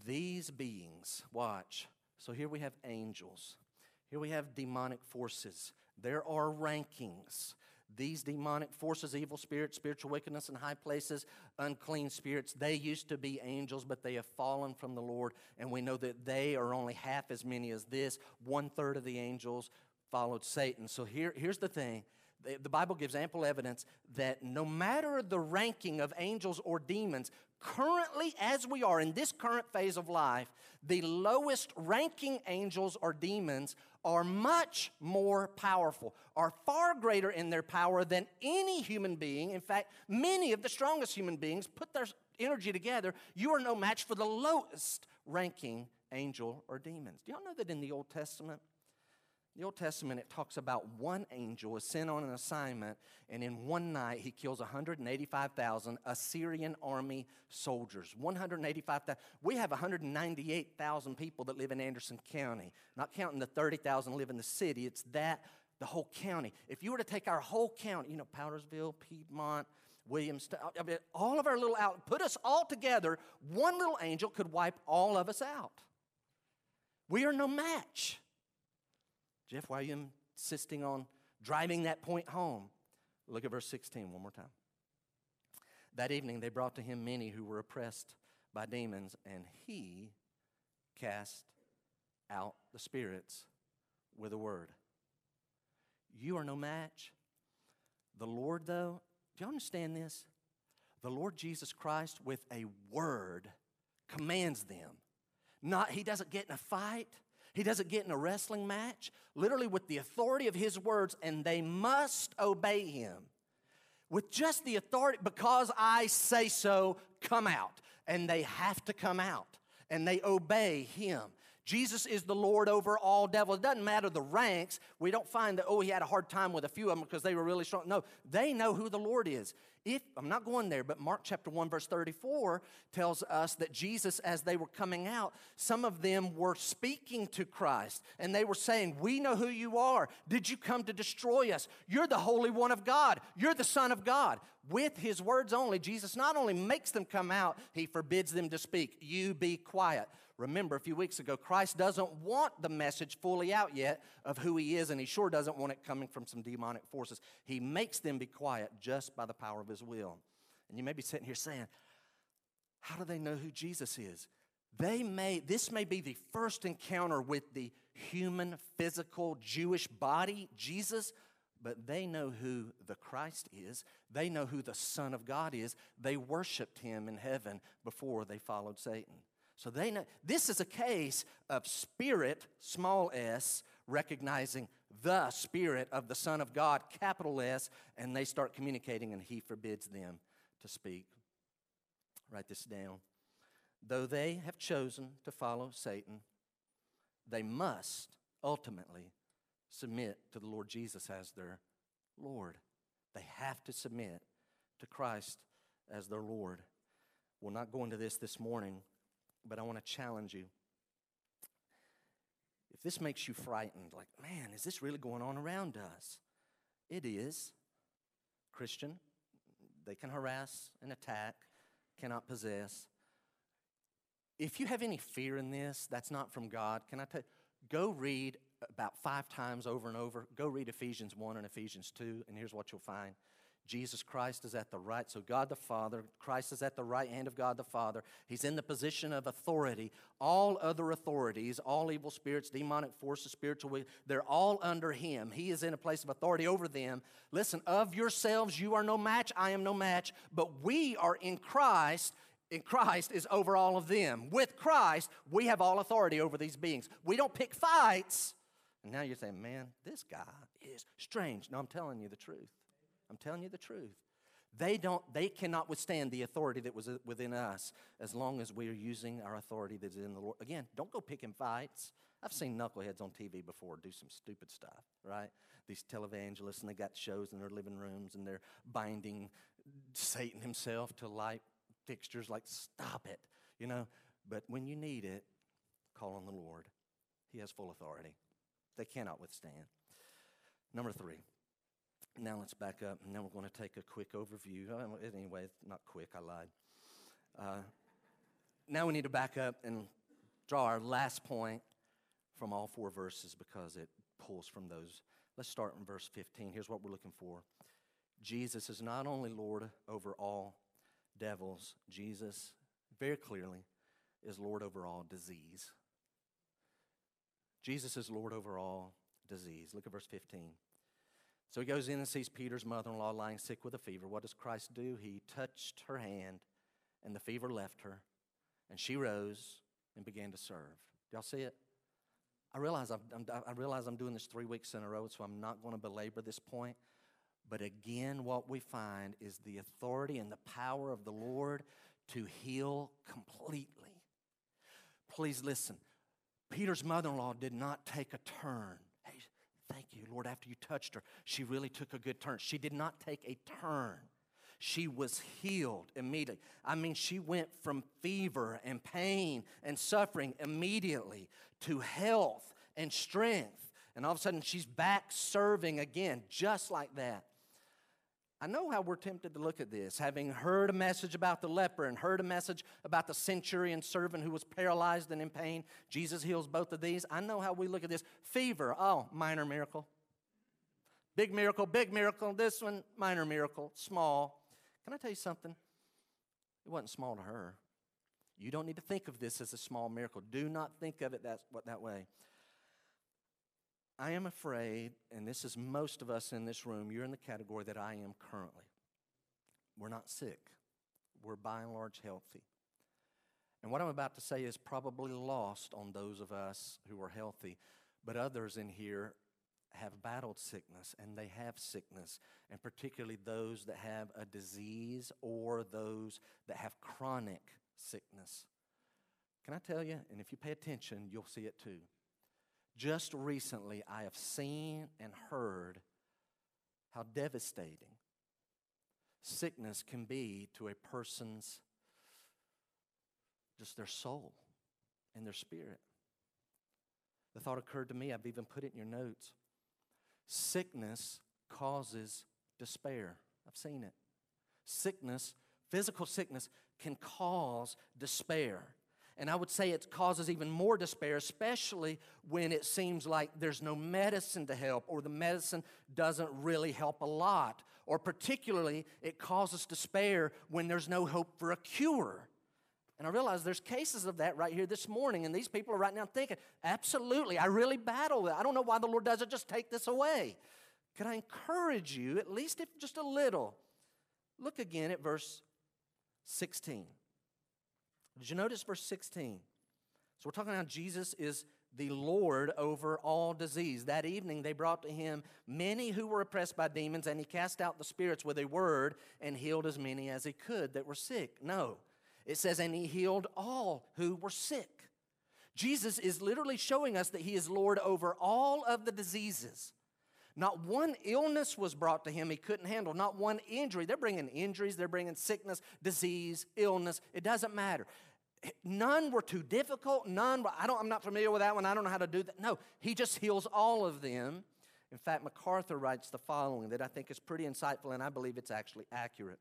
Speaker 1: These beings, watch. So here we have angels. Here we have demonic forces. There are rankings. These demonic forces, evil spirits, spiritual wickedness in high places, unclean spirits, they used to be angels, but they have fallen from the Lord. And we know that they are only half as many as this. One third of the angels followed Satan. So here, here's the thing the Bible gives ample evidence that no matter the ranking of angels or demons, currently as we are in this current phase of life, the lowest ranking angels or demons are much more powerful, are far greater in their power than any human being. In fact, many of the strongest human beings put their energy together. You are no match for the lowest ranking angel or demons. Do y'all know that in the Old Testament, the Old Testament, it talks about one angel is sent on an assignment, and in one night he kills 185,000 Assyrian army soldiers. 185,000. We have 198,000 people that live in Anderson County, not counting the 30,000 live in the city. It's that, the whole county. If you were to take our whole county, you know, Powdersville, Piedmont, Williamston, all of our little out, put us all together, one little angel could wipe all of us out. We are no match. Jeff, why are you insisting on driving that point home? Look at verse 16 one more time. That evening they brought to him many who were oppressed by demons, and he cast out the spirits with a word. You are no match. The Lord, though, do you understand this? The Lord Jesus Christ, with a word, commands them. Not, he doesn't get in a fight. He doesn't get in a wrestling match, literally with the authority of his words, and they must obey him. With just the authority, because I say so, come out. And they have to come out, and they obey him. Jesus is the Lord over all devils. It doesn't matter the ranks. We don't find that, oh, he had a hard time with a few of them because they were really strong. No, they know who the Lord is. If I'm not going there, but Mark chapter 1, verse 34 tells us that Jesus, as they were coming out, some of them were speaking to Christ and they were saying, We know who you are. Did you come to destroy us? You're the Holy One of God. You're the Son of God. With his words only, Jesus not only makes them come out, he forbids them to speak. You be quiet. Remember, a few weeks ago, Christ doesn't want the message fully out yet of who he is, and he sure doesn't want it coming from some demonic forces. He makes them be quiet just by the power of his will. And you may be sitting here saying, How do they know who Jesus is? They may, this may be the first encounter with the human, physical, Jewish body, Jesus, but they know who the Christ is. They know who the Son of God is. They worshiped him in heaven before they followed Satan. So they know this is a case of spirit, small s, recognizing the spirit of the Son of God, capital S, and they start communicating, and he forbids them to speak. Write this down. though they have chosen to follow Satan, they must ultimately submit to the Lord Jesus as their Lord. They have to submit to Christ as their Lord. We'll not go into this this morning, but I want to challenge you. If this makes you frightened, like, man, is this really going on around us? It is. Christian, they can harass and attack, cannot possess. If you have any fear in this, that's not from God. Can I tell you? Go read about five times over and over. Go read Ephesians 1 and Ephesians 2, and here's what you'll find. Jesus Christ is at the right, so God the Father, Christ is at the right hand of God the Father. He's in the position of authority. All other authorities, all evil spirits, demonic forces, spiritual, they're all under Him. He is in a place of authority over them. Listen, of yourselves, you are no match, I am no match, but we are in Christ in Christ is over all of them. With Christ, we have all authority over these beings. We don't pick fights. And now you're saying, man, this guy is strange. No, I'm telling you the truth. I'm telling you the truth. They don't they cannot withstand the authority that was within us as long as we are using our authority that's in the Lord. Again, don't go picking fights. I've seen knuckleheads on TV before do some stupid stuff, right? These televangelists and they got shows in their living rooms and they're binding Satan himself to light fixtures like, stop it, you know. But when you need it, call on the Lord. He has full authority. They cannot withstand. Number three. Now let's back up, and then we're going to take a quick overview. Anyway, not quick, I lied. Uh, now we need to back up and draw our last point from all four verses because it pulls from those. Let's start in verse 15. Here's what we're looking for Jesus is not only Lord over all devils, Jesus very clearly is Lord over all disease. Jesus is Lord over all disease. Look at verse 15. So he goes in and sees Peter's mother in law lying sick with a fever. What does Christ do? He touched her hand, and the fever left her, and she rose and began to serve. Do y'all see it? I realize, i I realize I'm doing this three weeks in a row, so I'm not going to belabor this point. But again, what we find is the authority and the power of the Lord to heal completely. Please listen. Peter's mother in law did not take a turn. Lord. After you touched her, she really took a good turn. She did not take a turn. She was healed immediately. I mean, she went from fever and pain and suffering immediately to health and strength. And all of a sudden, she's back serving again, just like that. I know how we're tempted to look at this. Having heard a message about the leper and heard a message about the centurion servant who was paralyzed and in pain, Jesus heals both of these. I know how we look at this. Fever, oh, minor miracle. Big miracle, big miracle. This one, minor miracle, small. Can I tell you something? It wasn't small to her. You don't need to think of this as a small miracle. Do not think of it that, that way. I am afraid, and this is most of us in this room, you're in the category that I am currently. We're not sick, we're by and large healthy. And what I'm about to say is probably lost on those of us who are healthy, but others in here have battled sickness and they have sickness, and particularly those that have a disease or those that have chronic sickness. Can I tell you? And if you pay attention, you'll see it too. Just recently, I have seen and heard how devastating sickness can be to a person's just their soul and their spirit. The thought occurred to me, I've even put it in your notes. Sickness causes despair. I've seen it. Sickness, physical sickness, can cause despair. And I would say it causes even more despair, especially when it seems like there's no medicine to help or the medicine doesn't really help a lot. Or particularly, it causes despair when there's no hope for a cure. And I realize there's cases of that right here this morning, and these people are right now thinking, absolutely, I really battle that. I don't know why the Lord doesn't just take this away. Could I encourage you, at least if just a little? Look again at verse 16. Did you notice verse 16? So we're talking about Jesus is the Lord over all disease. That evening they brought to him many who were oppressed by demons, and he cast out the spirits with a word and healed as many as he could that were sick. No, It says, and he healed all who were sick. Jesus is literally showing us that he is Lord over all of the diseases. Not one illness was brought to him he couldn't handle. Not one injury. They're bringing injuries, they're bringing sickness, disease, illness. It doesn't matter. None were too difficult. None, I don't, I'm not familiar with that one. I don't know how to do that. No, he just heals all of them. In fact, MacArthur writes the following that I think is pretty insightful, and I believe it's actually accurate.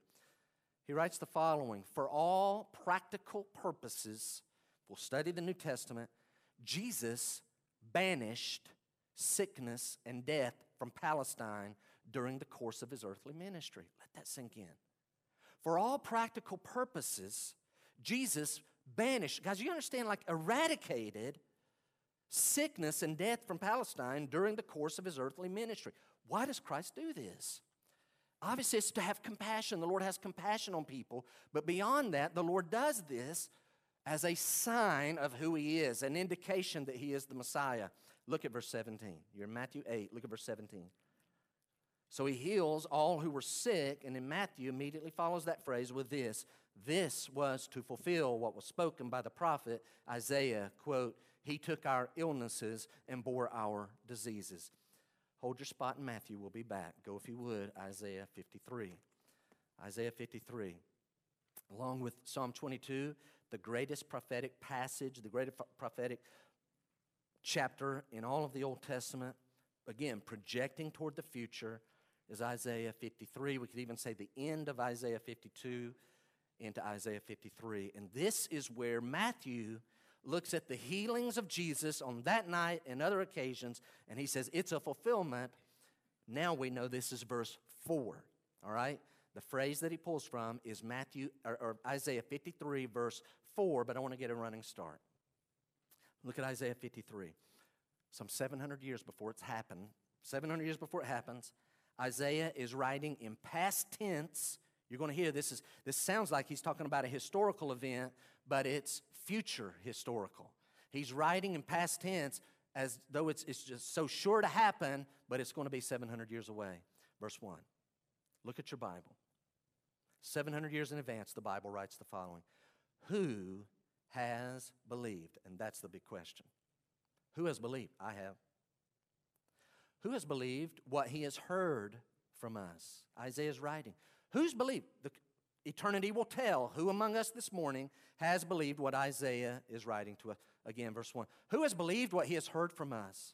Speaker 1: He writes the following For all practical purposes, we'll study the New Testament, Jesus banished sickness and death from Palestine during the course of his earthly ministry. Let that sink in. For all practical purposes, Jesus banished, guys, you understand, like eradicated sickness and death from Palestine during the course of his earthly ministry. Why does Christ do this? Obviously, it's to have compassion. The Lord has compassion on people. But beyond that, the Lord does this as a sign of who He is, an indication that He is the Messiah. Look at verse 17. You're in Matthew 8. Look at verse 17. So He heals all who were sick, and in Matthew immediately follows that phrase with this this was to fulfill what was spoken by the prophet Isaiah, quote, he took our illnesses and bore our diseases. Hold your spot in Matthew. We'll be back. Go, if you would, Isaiah 53. Isaiah 53. Along with Psalm 22, the greatest prophetic passage, the greatest prophetic chapter in all of the Old Testament, again, projecting toward the future, is Isaiah 53. We could even say the end of Isaiah 52 into Isaiah 53. And this is where Matthew looks at the healings of Jesus on that night and other occasions, and he says it's a fulfillment. Now we know this is verse 4. All right? The phrase that he pulls from is Matthew or, or Isaiah 53, verse 4, but I want to get a running start. Look at Isaiah 53. Some 700 years before it's happened, 700 years before it happens, Isaiah is writing in past tense you're going to hear this is this sounds like he's talking about a historical event, but it's future historical. He's writing in past tense as though it's, it's just so sure to happen, but it's going to be 700 years away. Verse 1. Look at your Bible. 700 years in advance, the Bible writes the following Who has believed? And that's the big question. Who has believed? I have. Who has believed what he has heard from us? Isaiah's writing. Who's believed? The, eternity will tell who among us this morning has believed what Isaiah is writing to us. Again, verse 1. Who has believed what he has heard from us?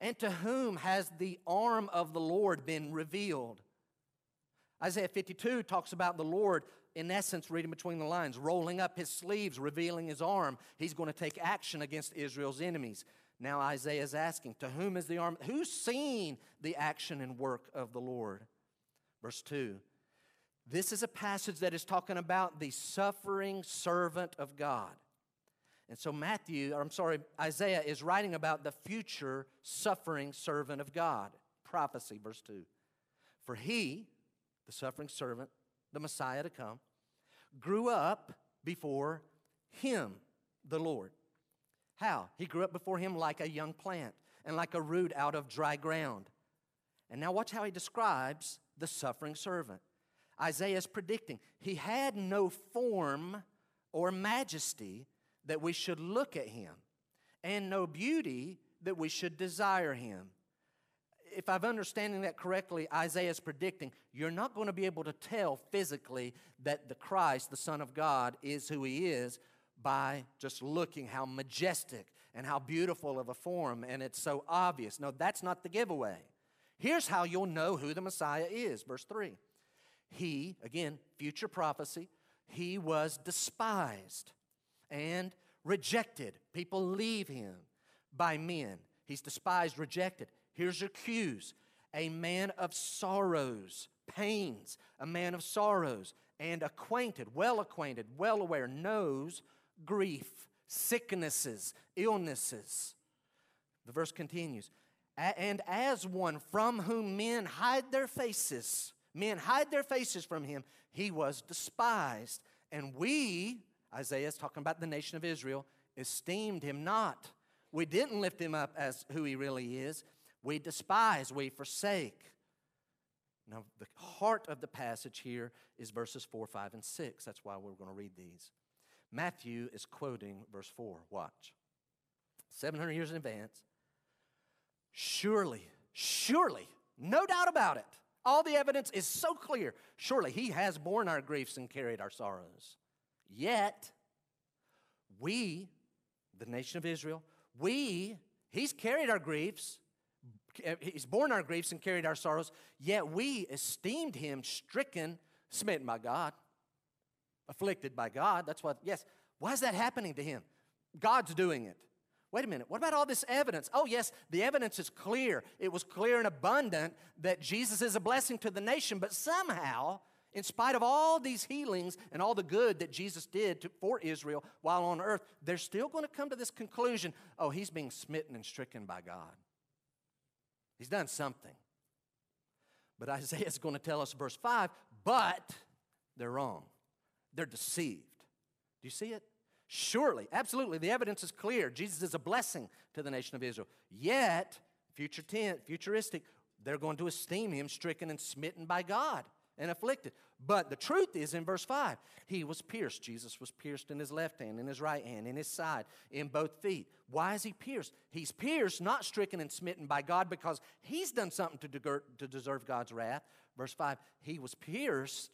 Speaker 1: And to whom has the arm of the Lord been revealed? Isaiah 52 talks about the Lord, in essence, reading between the lines, rolling up his sleeves, revealing his arm. He's going to take action against Israel's enemies. Now Isaiah is asking, To whom is the arm? Who's seen the action and work of the Lord? Verse 2 this is a passage that is talking about the suffering servant of God. And so, Matthew, or I'm sorry, Isaiah is writing about the future suffering servant of God. Prophecy, verse 2. For he, the suffering servant, the Messiah to come, grew up before him, the Lord. How? He grew up before him like a young plant and like a root out of dry ground. And now, watch how he describes the suffering servant. Isaiah is predicting. He had no form or majesty that we should look at him, and no beauty that we should desire him. If I'm understanding that correctly, Isaiah is predicting you're not going to be able to tell physically that the Christ, the Son of God, is who he is by just looking how majestic and how beautiful of a form, and it's so obvious. No, that's not the giveaway. Here's how you'll know who the Messiah is. Verse 3 he, again, future prophecy, he was despised and rejected. People leave him by men. He's despised, rejected. Here's your cues a man of sorrows, pains, a man of sorrows, and acquainted, well acquainted, well aware, knows grief, sicknesses, illnesses. The verse continues, and as one from whom men hide their faces, Men hide their faces from him. He was despised. And we, Isaiah is talking about the nation of Israel, esteemed him not. We didn't lift him up as who he really is. We despise, we forsake. Now, the heart of the passage here is verses 4, 5, and 6. That's why we're going to read these. Matthew is quoting verse 4. Watch. 700 years in advance. Surely, surely, no doubt about it. All the evidence is so clear. Surely he has borne our griefs and carried our sorrows. Yet, we, the nation of Israel, we, he's carried our griefs, he's borne our griefs and carried our sorrows, yet we esteemed him stricken, smitten by God, afflicted by God. That's what, yes. Why is that happening to him? God's doing it. Wait a minute, what about all this evidence? Oh, yes, the evidence is clear. It was clear and abundant that Jesus is a blessing to the nation, but somehow, in spite of all these healings and all the good that Jesus did to, for Israel while on earth, they're still going to come to this conclusion oh, he's being smitten and stricken by God. He's done something. But Isaiah is going to tell us, verse 5, but they're wrong. They're deceived. Do you see it? Surely, absolutely, the evidence is clear. Jesus is a blessing to the nation of Israel. Yet, future tense, futuristic, they're going to esteem him stricken and smitten by God and afflicted. But the truth is in verse 5, he was pierced. Jesus was pierced in his left hand, in his right hand, in his side, in both feet. Why is he pierced? He's pierced, not stricken and smitten by God because he's done something to, to deserve God's wrath. Verse 5, he was pierced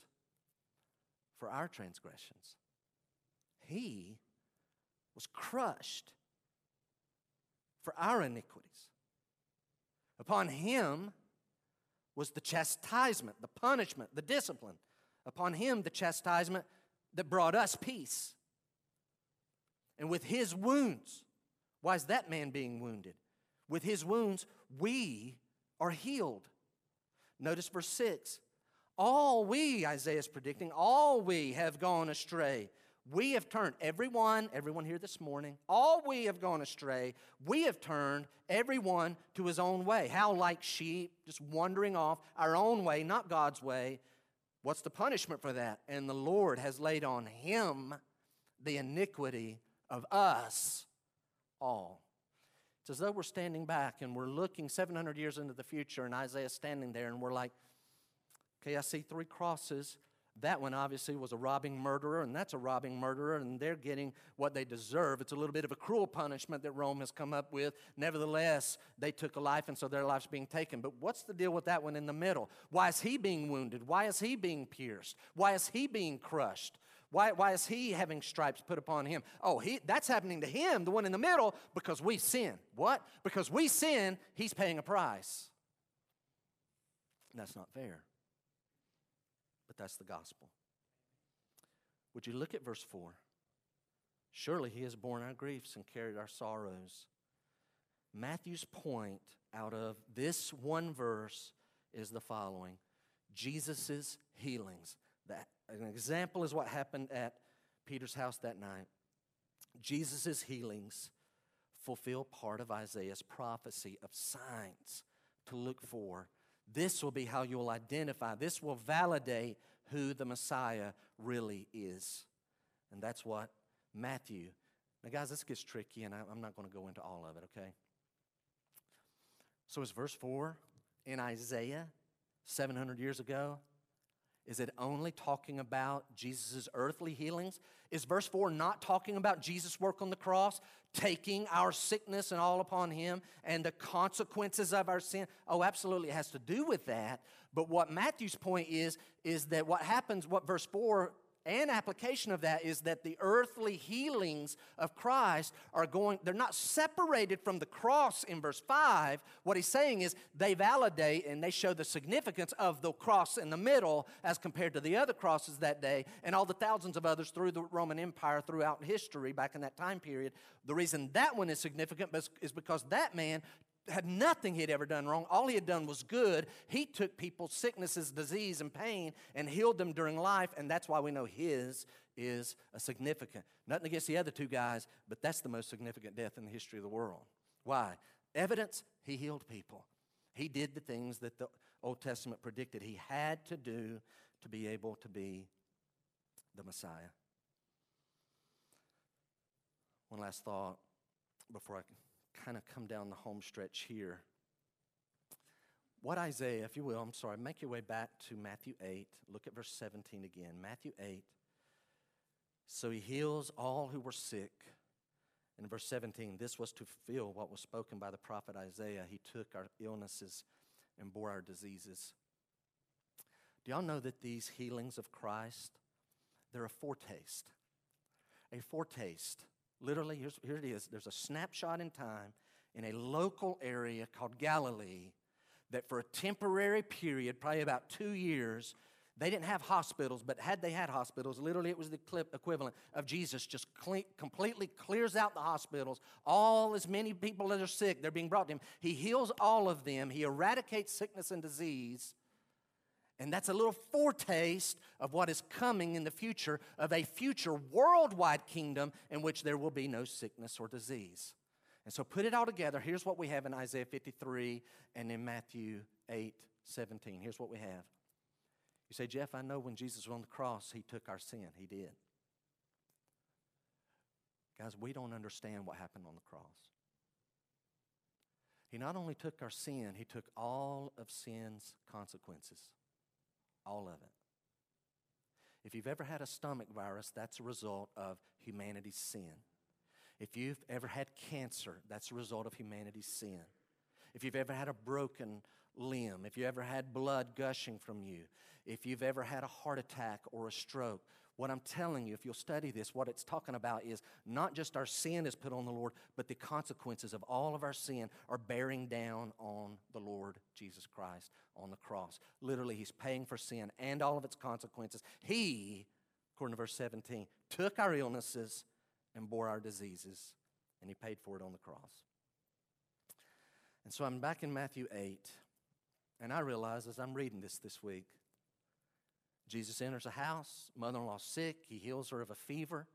Speaker 1: for our transgressions. He was crushed for our iniquities. Upon him was the chastisement, the punishment, the discipline. Upon him, the chastisement that brought us peace. And with his wounds, why is that man being wounded? With his wounds, we are healed. Notice verse 6. All we, Isaiah is predicting, all we have gone astray. We have turned, everyone, everyone here this morning, all we have gone astray. We have turned everyone to his own way. How like sheep, just wandering off our own way, not God's way. What's the punishment for that? And the Lord has laid on him the iniquity of us all. It's as though we're standing back and we're looking 700 years into the future, and Isaiah's standing there, and we're like, okay, I see three crosses. That one obviously was a robbing murderer, and that's a robbing murderer, and they're getting what they deserve. It's a little bit of a cruel punishment that Rome has come up with. Nevertheless, they took a life, and so their life's being taken. But what's the deal with that one in the middle? Why is he being wounded? Why is he being pierced? Why is he being crushed? Why, why is he having stripes put upon him? Oh, he, that's happening to him, the one in the middle, because we sin. What? Because we sin, he's paying a price. That's not fair. But that's the gospel. Would you look at verse 4? Surely he has borne our griefs and carried our sorrows. Matthew's point out of this one verse is the following Jesus' healings. That, an example is what happened at Peter's house that night. Jesus' healings fulfill part of Isaiah's prophecy of signs to look for this will be how you'll identify, this will validate who the Messiah really is. And that's what Matthew. Now, guys, this gets tricky, and I'm not going to go into all of it, okay? So, is verse 4 in Isaiah 700 years ago? Is it only talking about Jesus' earthly healings? Is verse 4 not talking about Jesus' work on the cross, taking our sickness and all upon him and the consequences of our sin? Oh, absolutely, it has to do with that. But what Matthew's point is, is that what happens, what verse 4 and application of that is that the earthly healings of Christ are going, they're not separated from the cross in verse 5. What he's saying is they validate and they show the significance of the cross in the middle as compared to the other crosses that day and all the thousands of others through the Roman Empire throughout history back in that time period. The reason that one is significant is because that man had nothing he'd ever done wrong. All he had done was good. He took people's sicknesses, disease, and pain and healed them during life, and that's why we know his is a significant. Nothing against the other two guys, but that's the most significant death in the history of the world. Why? Evidence, he healed people. He did the things that the Old Testament predicted he had to do to be able to be the Messiah. One last thought before I kind of come down the home stretch here. what Isaiah, if you will, I'm sorry, make your way back to Matthew 8. Look at verse 17 again. Matthew 8. So he heals all who were sick. In verse 17, this was to fulfill what was spoken by the prophet Isaiah. He took our illnesses and bore our diseases. Do y'all know that these healings of Christ, they're a foretaste? A foretaste. Literally, here it is. There's a snapshot in time in a local area called Galilee that for a temporary period, probably about two years, they didn't have hospitals, but had they had hospitals, literally it was the equivalent of Jesus just completely clears out the hospitals. All as many people that are sick, they're being brought to him. He heals all of them, he eradicates sickness and disease. And that's a little foretaste of what is coming in the future of a future worldwide kingdom in which there will be no sickness or disease. And so put it all together. Here's what we have in Isaiah 53 and in Matthew 8 17. Here's what we have. You say, Jeff, I know when Jesus was on the cross, he took our sin. He did. Guys, we don't understand what happened on the cross. He not only took our sin, he took all of sin's consequences. All of it. If you've ever had a stomach virus, that's a result of humanity's sin. If you've ever had cancer, that's a result of humanity's sin. If you've ever had a broken limb, if you ever had blood gushing from you, if you've ever had a heart attack or a stroke, what I'm telling you, if you'll study this, what it's talking about is not just our sin is put on the Lord, but the consequences of all of our sin are bearing down on the Lord Jesus Christ on the cross. Literally, He's paying for sin and all of its consequences. He, according to verse 17, took our illnesses and bore our diseases, and He paid for it on the cross. And so I'm back in Matthew 8, and I realize as I'm reading this this week, Jesus enters a house, mother in law sick, he heals her of a fever.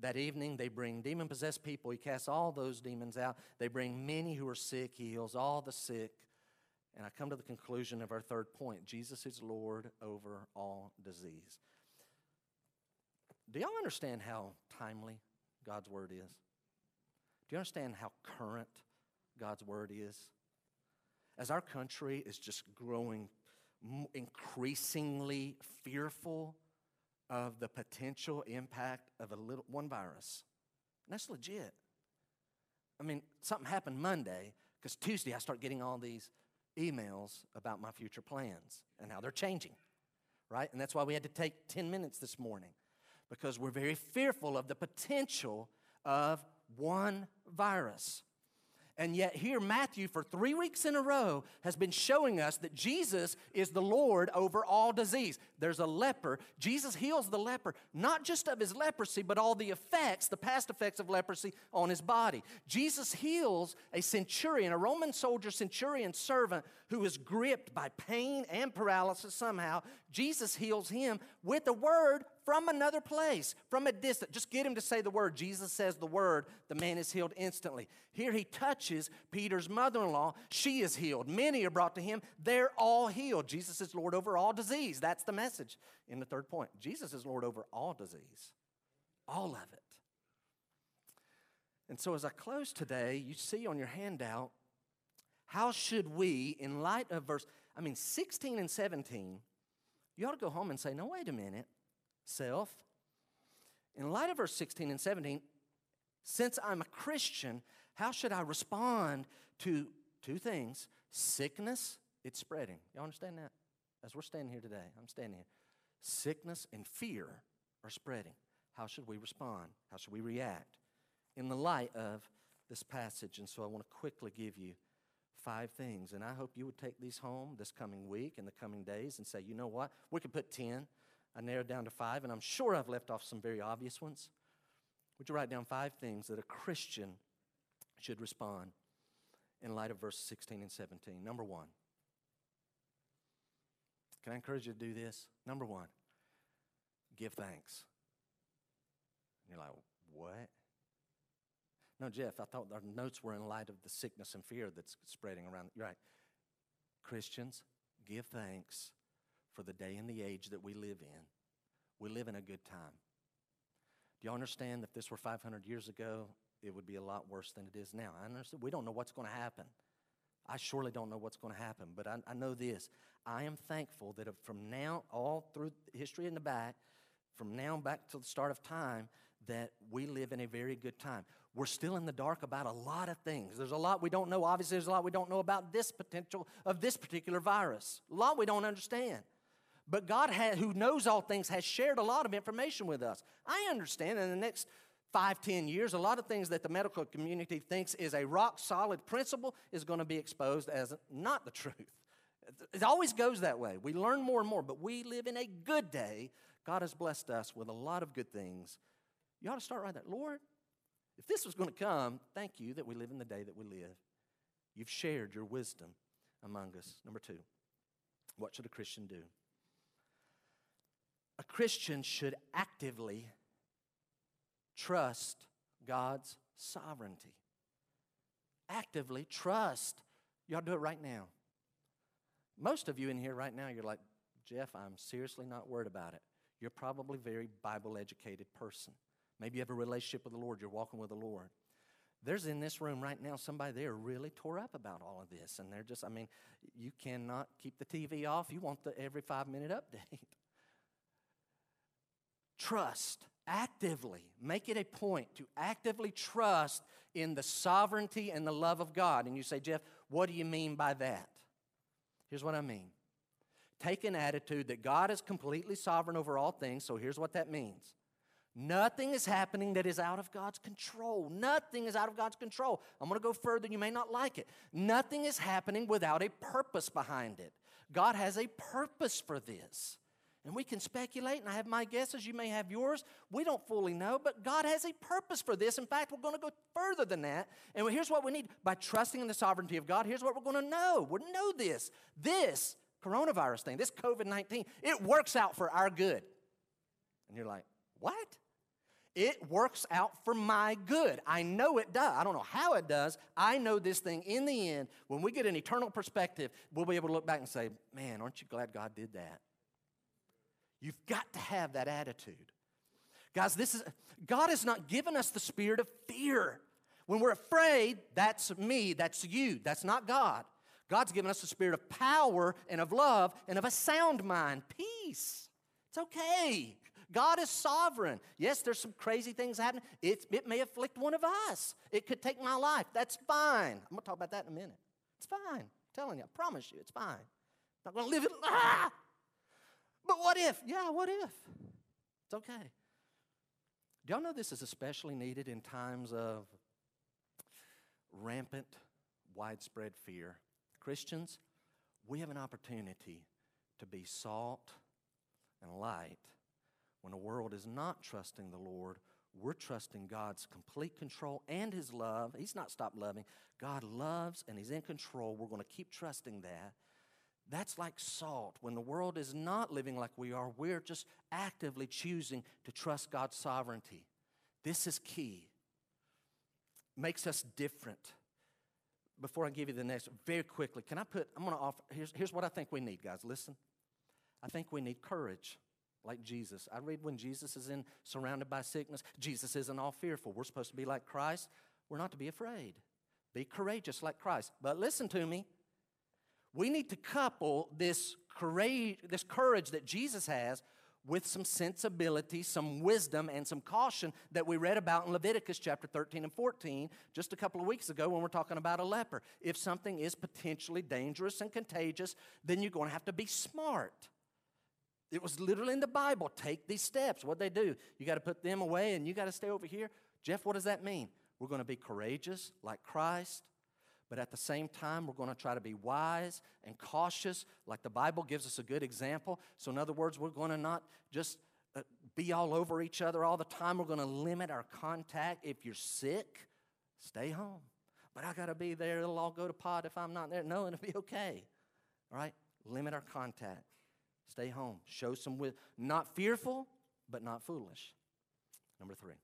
Speaker 1: That evening, they bring demon possessed people. He casts all those demons out. They bring many who are sick. He heals all the sick. And I come to the conclusion of our third point Jesus is Lord over all disease. Do y'all understand how timely God's word is? Do you understand how current God's word is? As our country is just growing increasingly fearful of the potential impact of a little one virus. And that's legit. I mean, something happened Monday because Tuesday I start getting all these emails about my future plans and how they're changing, right? And that's why we had to take 10 minutes this morning because we're very fearful of the potential of one virus. And yet, here, Matthew, for three weeks in a row, has been showing us that Jesus is the Lord over all disease. There's a leper. Jesus heals the leper, not just of his leprosy, but all the effects, the past effects of leprosy on his body. Jesus heals a centurion, a Roman soldier centurion servant who is gripped by pain and paralysis somehow. Jesus heals him with a word from another place, from a distance. Just get him to say the word. Jesus says the word, the man is healed instantly. Here he touches Peter's mother in law. She is healed. Many are brought to him. They're all healed. Jesus is Lord over all disease. That's the message in the third point. Jesus is Lord over all disease, all of it. And so as I close today, you see on your handout, how should we, in light of verse, I mean, 16 and 17, you ought to go home and say, no, wait a minute self. In light of verse 16 and 17, since I'm a Christian, how should I respond to two things? Sickness, it's spreading. Y'all understand that? As we're standing here today, I'm standing here. Sickness and fear are spreading. How should we respond? How should we react in the light of this passage? And so I want to quickly give you five things. And I hope you would take these home this coming week and the coming days and say, you know what? We could put 10. I narrowed down to five, and I'm sure I've left off some very obvious ones. Would you write down five things that a Christian should respond in light of verses 16 and 17? Number one. Can I encourage you to do this? Number one, give thanks. And you're like, what? No, Jeff, I thought our notes were in light of the sickness and fear that's spreading around. You're right. Christians, give thanks for the day and the age that we live in. We live in a good time. Do you understand that if this were 500 years ago, it would be a lot worse than it is now? I understand. We don't know what's going to happen I surely don't know what's going to happen, but I, I know this. I am thankful that from now, all through history in the back, from now back to the start of time, that we live in a very good time. We're still in the dark about a lot of things. There's a lot we don't know. Obviously, there's a lot we don't know about this potential of this particular virus. A lot we don't understand. But God, has, who knows all things, has shared a lot of information with us. I understand in the next five, ten years, a lot of things that the medical community thinks is a rock solid principle is going to be exposed as not the truth. It always goes that way. We learn more and more, but we live in a good day. God has blessed us with a lot of good things. You ought to start right there. Lord, if this was going to come, thank you that we live in the day that we live. You've shared your wisdom among us. Number two, what should a Christian do? A Christian should actively trust God's sovereignty. Actively trust. Y'all do it right now. Most of you in here right now, you're like, Jeff, I'm seriously not worried about it. You're probably a very Bible educated person. Maybe you have a relationship with the Lord, you're walking with the Lord. There's in this room right now somebody they are really tore up about all of this. And they're just, I mean, you cannot keep the TV off. You want the every five minute update. [LAUGHS] Trust actively, make it a point to actively trust in the sovereignty and the love of God. And you say, Jeff, what do you mean by that? Here's what I mean take an attitude that God is completely sovereign over all things. So here's what that means Nothing is happening that is out of God's control. Nothing is out of God's control. I'm going to go further, you may not like it. Nothing is happening without a purpose behind it. God has a purpose for this. And we can speculate, and I have my guesses, you may have yours. We don't fully know, but God has a purpose for this. In fact, we're going to go further than that. And here's what we need by trusting in the sovereignty of God, here's what we're going to know. We know this. This coronavirus thing, this COVID 19, it works out for our good. And you're like, what? It works out for my good. I know it does. I don't know how it does. I know this thing in the end, when we get an eternal perspective, we'll be able to look back and say, man, aren't you glad God did that? You've got to have that attitude. Guys, this is God has not given us the spirit of fear. When we're afraid, that's me, that's you, that's not God. God's given us the spirit of power and of love and of a sound mind, peace. It's okay. God is sovereign. Yes, there's some crazy things happening. It, it may afflict one of us. It could take my life. That's fine. I'm going to talk about that in a minute. It's fine. I'm telling you, I promise you, it's fine. I'm not going to live it. Ah! But what if? Yeah, what if? It's okay. Do y'all know this is especially needed in times of rampant, widespread fear? Christians, we have an opportunity to be salt and light when a world is not trusting the Lord, we're trusting God's complete control and His love. He's not stopped loving. God loves and He's in control. We're going to keep trusting that. That's like salt. When the world is not living like we are, we're just actively choosing to trust God's sovereignty. This is key. Makes us different. Before I give you the next, very quickly, can I put, I'm going to offer, here's, here's what I think we need, guys. Listen. I think we need courage like Jesus. I read when Jesus is in surrounded by sickness, Jesus isn't all fearful. We're supposed to be like Christ. We're not to be afraid. Be courageous like Christ. But listen to me. We need to couple this courage, this courage that Jesus has with some sensibility, some wisdom, and some caution that we read about in Leviticus chapter 13 and 14 just a couple of weeks ago when we're talking about a leper. If something is potentially dangerous and contagious, then you're going to have to be smart. It was literally in the Bible. Take these steps. What they do? You got to put them away and you got to stay over here. Jeff, what does that mean? We're going to be courageous like Christ, but at the same time, we're going to try to be wise and cautious, like the Bible gives us a good example. So, in other words, we're going to not just uh, be all over each other all the time. We're going to limit our contact. If you're sick, stay home. But I got to be there. It'll all go to pot if I'm not there. No, it'll be okay. All right? Limit our contact. Stay home. Show some wisdom. Not fearful, but not foolish. Number three.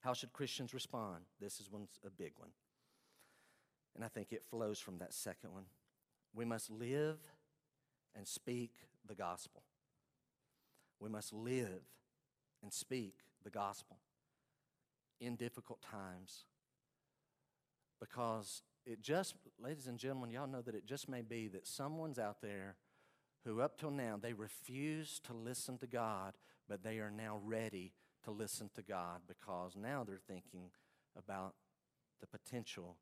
Speaker 1: How should Christians respond? This is one's a big one. And I think it flows from that second one. We must live and speak the gospel. We must live and speak the gospel in difficult times because it just, ladies and gentlemen, y'all know that it just may be that someone's out there who, up till now, they refuse to listen to God, but they are now ready to listen to God because now they're thinking about the potential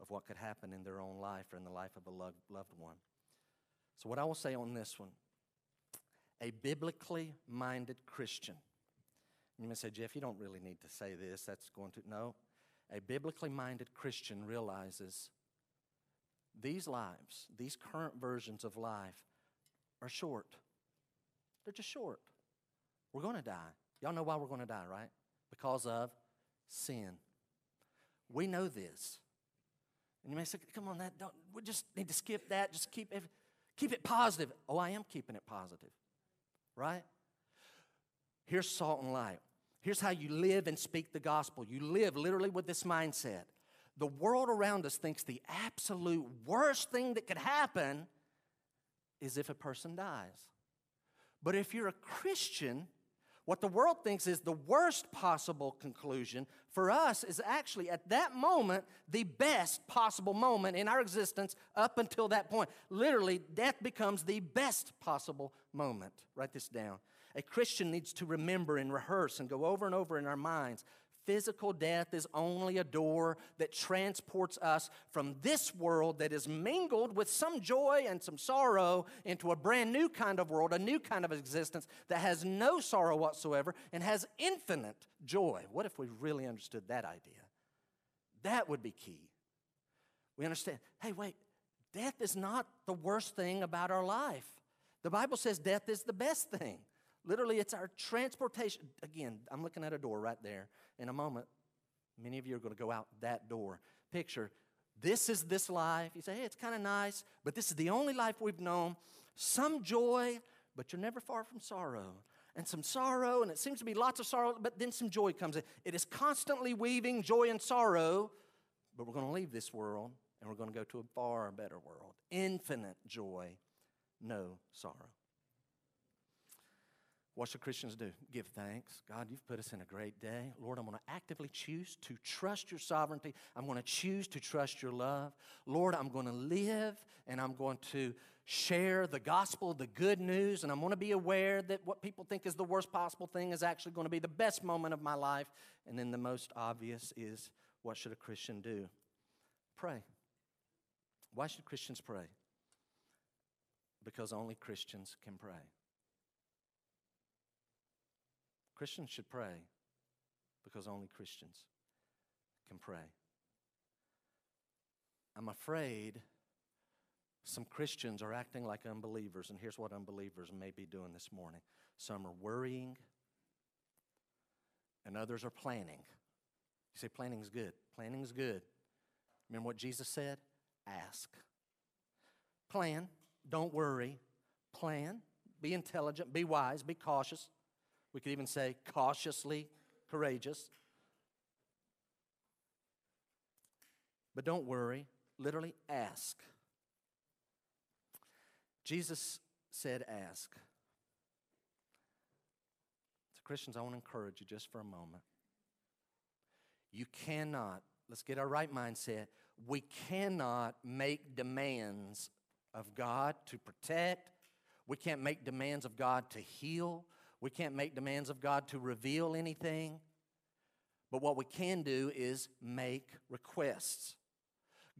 Speaker 1: of what could happen in their own life or in the life of a loved one. So, what I will say on this one a biblically minded Christian. You may say, Jeff, you don't really need to say this. That's going to. No. A biblically minded Christian realizes these lives, these current versions of life, are short. They're just short. We're going to die. Y'all know why we're going to die, right? Because of sin. We know this. And you may say, come on, that don't, we just need to skip that. Just keep, every, keep it positive. Oh, I am keeping it positive, right? Here's salt and light. Here's how you live and speak the gospel. You live literally with this mindset. The world around us thinks the absolute worst thing that could happen is if a person dies. But if you're a Christian, what the world thinks is the worst possible conclusion for us is actually at that moment the best possible moment in our existence up until that point. Literally, death becomes the best possible moment. Write this down. A Christian needs to remember and rehearse and go over and over in our minds physical death is only a door that transports us from this world that is mingled with some joy and some sorrow into a brand new kind of world, a new kind of existence that has no sorrow whatsoever and has infinite joy. What if we really understood that idea? That would be key. We understand, hey, wait, death is not the worst thing about our life. The Bible says death is the best thing. Literally, it's our transportation. Again, I'm looking at a door right there. In a moment, many of you are going to go out that door. Picture, this is this life. You say, hey, it's kind of nice, but this is the only life we've known. Some joy, but you're never far from sorrow. And some sorrow, and it seems to be lots of sorrow, but then some joy comes in. It is constantly weaving joy and sorrow, but we're going to leave this world and we're going to go to a far better world. Infinite joy, no sorrow. What should Christians do? Give thanks. God, you've put us in a great day. Lord, I'm going to actively choose to trust your sovereignty. I'm going to choose to trust your love. Lord, I'm going to live and I'm going to share the gospel, the good news, and I'm going to be aware that what people think is the worst possible thing is actually going to be the best moment of my life. And then the most obvious is what should a Christian do? Pray. Why should Christians pray? Because only Christians can pray. Christians should pray because only Christians can pray. I'm afraid some Christians are acting like unbelievers, and here's what unbelievers may be doing this morning some are worrying, and others are planning. You say planning is good. Planning is good. Remember what Jesus said? Ask. Plan. Don't worry. Plan. Be intelligent. Be wise. Be cautious. We could even say cautiously courageous. But don't worry, literally ask. Jesus said, Ask. So, Christians, I want to encourage you just for a moment. You cannot, let's get our right mindset, we cannot make demands of God to protect. We can't make demands of God to heal. We can't make demands of God to reveal anything. But what we can do is make requests.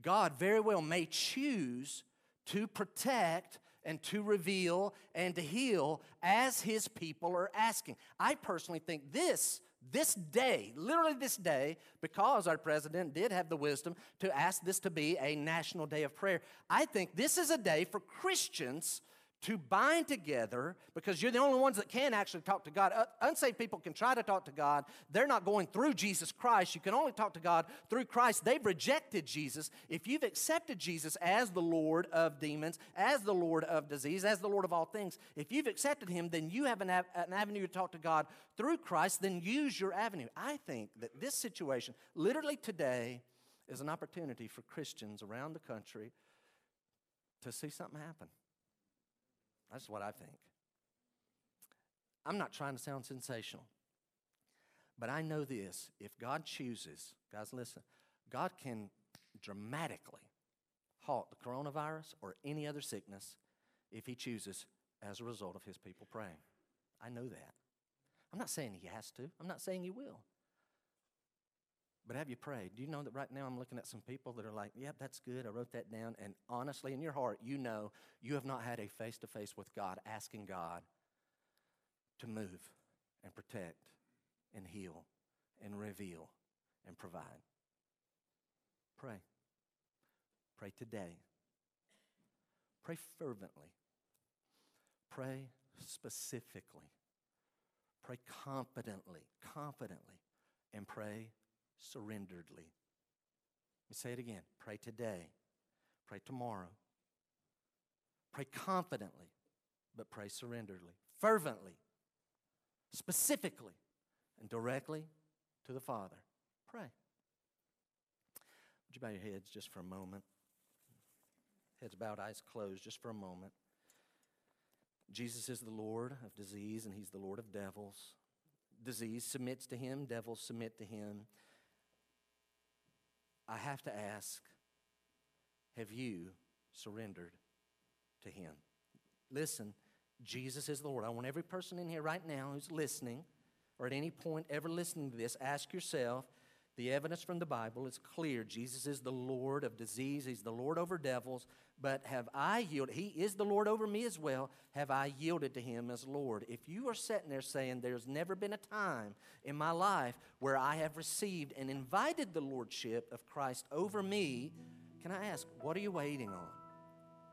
Speaker 1: God very well may choose to protect and to reveal and to heal as his people are asking. I personally think this this day, literally this day, because our president did have the wisdom to ask this to be a national day of prayer, I think this is a day for Christians to bind together because you're the only ones that can actually talk to God. Unsaved people can try to talk to God. They're not going through Jesus Christ. You can only talk to God through Christ. They've rejected Jesus. If you've accepted Jesus as the Lord of demons, as the Lord of disease, as the Lord of all things, if you've accepted Him, then you have an, av- an avenue to talk to God through Christ. Then use your avenue. I think that this situation, literally today, is an opportunity for Christians around the country to see something happen. That's what I think. I'm not trying to sound sensational, but I know this. If God chooses, guys, listen, God can dramatically halt the coronavirus or any other sickness if he chooses as a result of his people praying. I know that. I'm not saying he has to, I'm not saying he will. But have you prayed? Do you know that right now I'm looking at some people that are like, yep, that's good. I wrote that down. And honestly, in your heart, you know you have not had a face to face with God, asking God to move and protect and heal and reveal and provide. Pray. Pray today. Pray fervently. Pray specifically. Pray confidently, confidently, and pray surrenderedly. Let me say it again. Pray today. Pray tomorrow. Pray confidently, but pray surrenderedly, fervently, specifically, and directly to the Father. Pray. Would you bow your heads just for a moment? Heads bowed, eyes closed, just for a moment. Jesus is the Lord of disease, and He's the Lord of devils. Disease submits to Him, devils submit to Him. I have to ask have you surrendered to Him? Listen, Jesus is the Lord. I want every person in here right now who's listening, or at any point ever listening to this, ask yourself the evidence from the Bible is clear. Jesus is the Lord of disease, He's the Lord over devils. But have I yielded? He is the Lord over me as well. Have I yielded to Him as Lord? If you are sitting there saying, There's never been a time in my life where I have received and invited the Lordship of Christ over me, can I ask, what are you waiting on?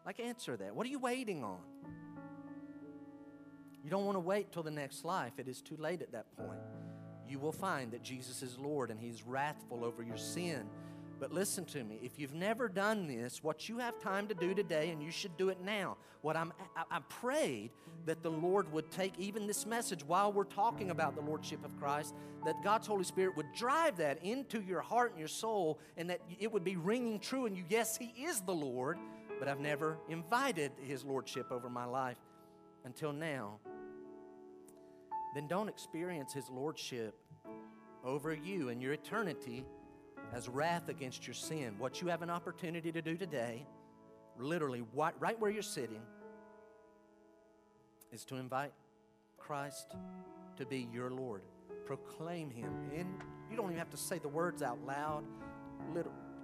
Speaker 1: Like, answer that. What are you waiting on? You don't want to wait till the next life, it is too late at that point you will find that Jesus is Lord and He's wrathful over your sin. But listen to me, if you've never done this, what you have time to do today, and you should do it now, what I'm, I, I prayed that the Lord would take even this message while we're talking about the Lordship of Christ, that God's Holy Spirit would drive that into your heart and your soul, and that it would be ringing true in you. Yes, He is the Lord, but I've never invited His Lordship over my life until now then don't experience His Lordship over you and your eternity as wrath against your sin. What you have an opportunity to do today, literally right where you're sitting, is to invite Christ to be your Lord. Proclaim Him. And you don't even have to say the words out loud.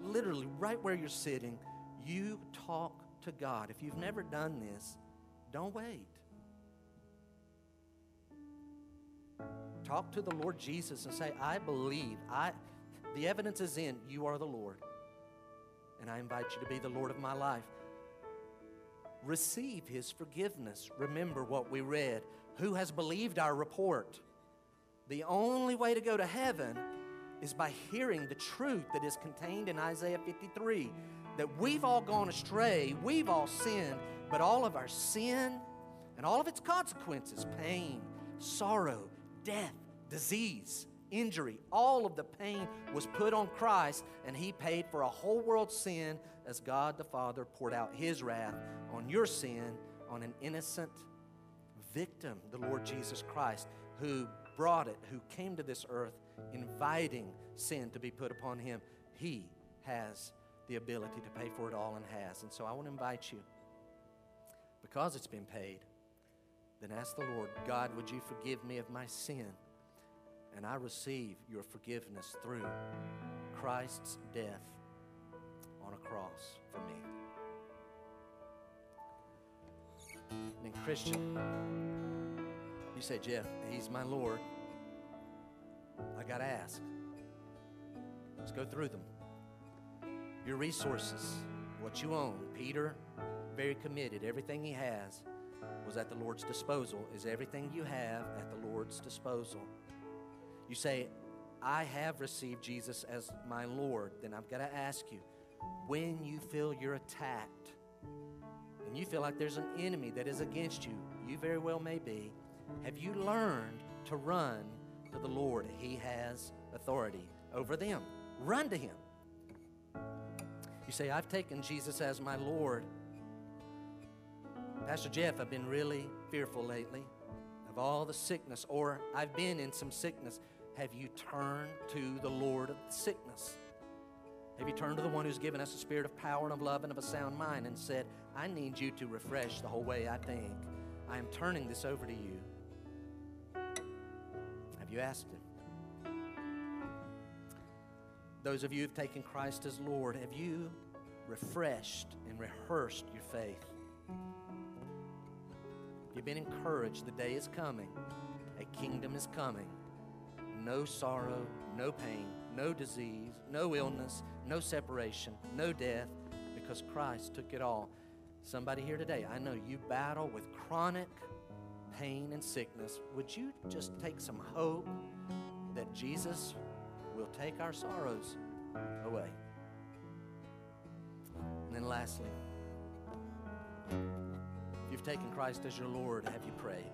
Speaker 1: Literally, right where you're sitting, you talk to God. If you've never done this, don't wait. Talk to the Lord Jesus and say, I believe. I, the evidence is in, you are the Lord. And I invite you to be the Lord of my life. Receive his forgiveness. Remember what we read. Who has believed our report? The only way to go to heaven is by hearing the truth that is contained in Isaiah 53 that we've all gone astray, we've all sinned, but all of our sin and all of its consequences pain, sorrow, death, disease, injury, all of the pain was put on Christ, and He paid for a whole world's sin as God the Father poured out His wrath on your sin on an innocent victim, the Lord Jesus Christ, who brought it, who came to this earth inviting sin to be put upon Him. He has the ability to pay for it all and has. And so I want to invite you, because it's been paid, then ask the Lord, God, would you forgive me of my sin? And I receive your forgiveness through Christ's death on a cross for me. And Christian, you say, Jeff, he's my Lord. I got to ask. Let's go through them. Your resources, what you own. Peter, very committed, everything he has was at the Lord's disposal. Is everything you have at the Lord's disposal? You say, I have received Jesus as my Lord. Then I've got to ask you, when you feel you're attacked and you feel like there's an enemy that is against you, you very well may be, have you learned to run to the Lord? He has authority over them. Run to Him. You say, I've taken Jesus as my Lord. Pastor Jeff, I've been really fearful lately of all the sickness, or I've been in some sickness. Have you turned to the Lord of the sickness? Have you turned to the one who's given us a spirit of power and of love and of a sound mind and said, I need you to refresh the whole way I think? I am turning this over to you. Have you asked Him? Those of you who've taken Christ as Lord, have you refreshed and rehearsed your faith? You've been encouraged. The day is coming. A kingdom is coming. No sorrow, no pain, no disease, no illness, no separation, no death, because Christ took it all. Somebody here today, I know you battle with chronic pain and sickness. Would you just take some hope that Jesus will take our sorrows away? And then, lastly, you've taken Christ as your Lord, have you prayed?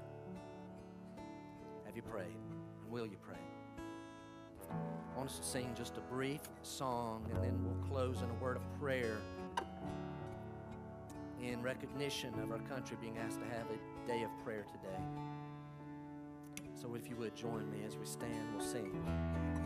Speaker 1: Have you prayed? And will you pray? I want us to sing just a brief song and then we'll close in a word of prayer in recognition of our country being asked to have a day of prayer today. So if you would join me as we stand, we'll sing.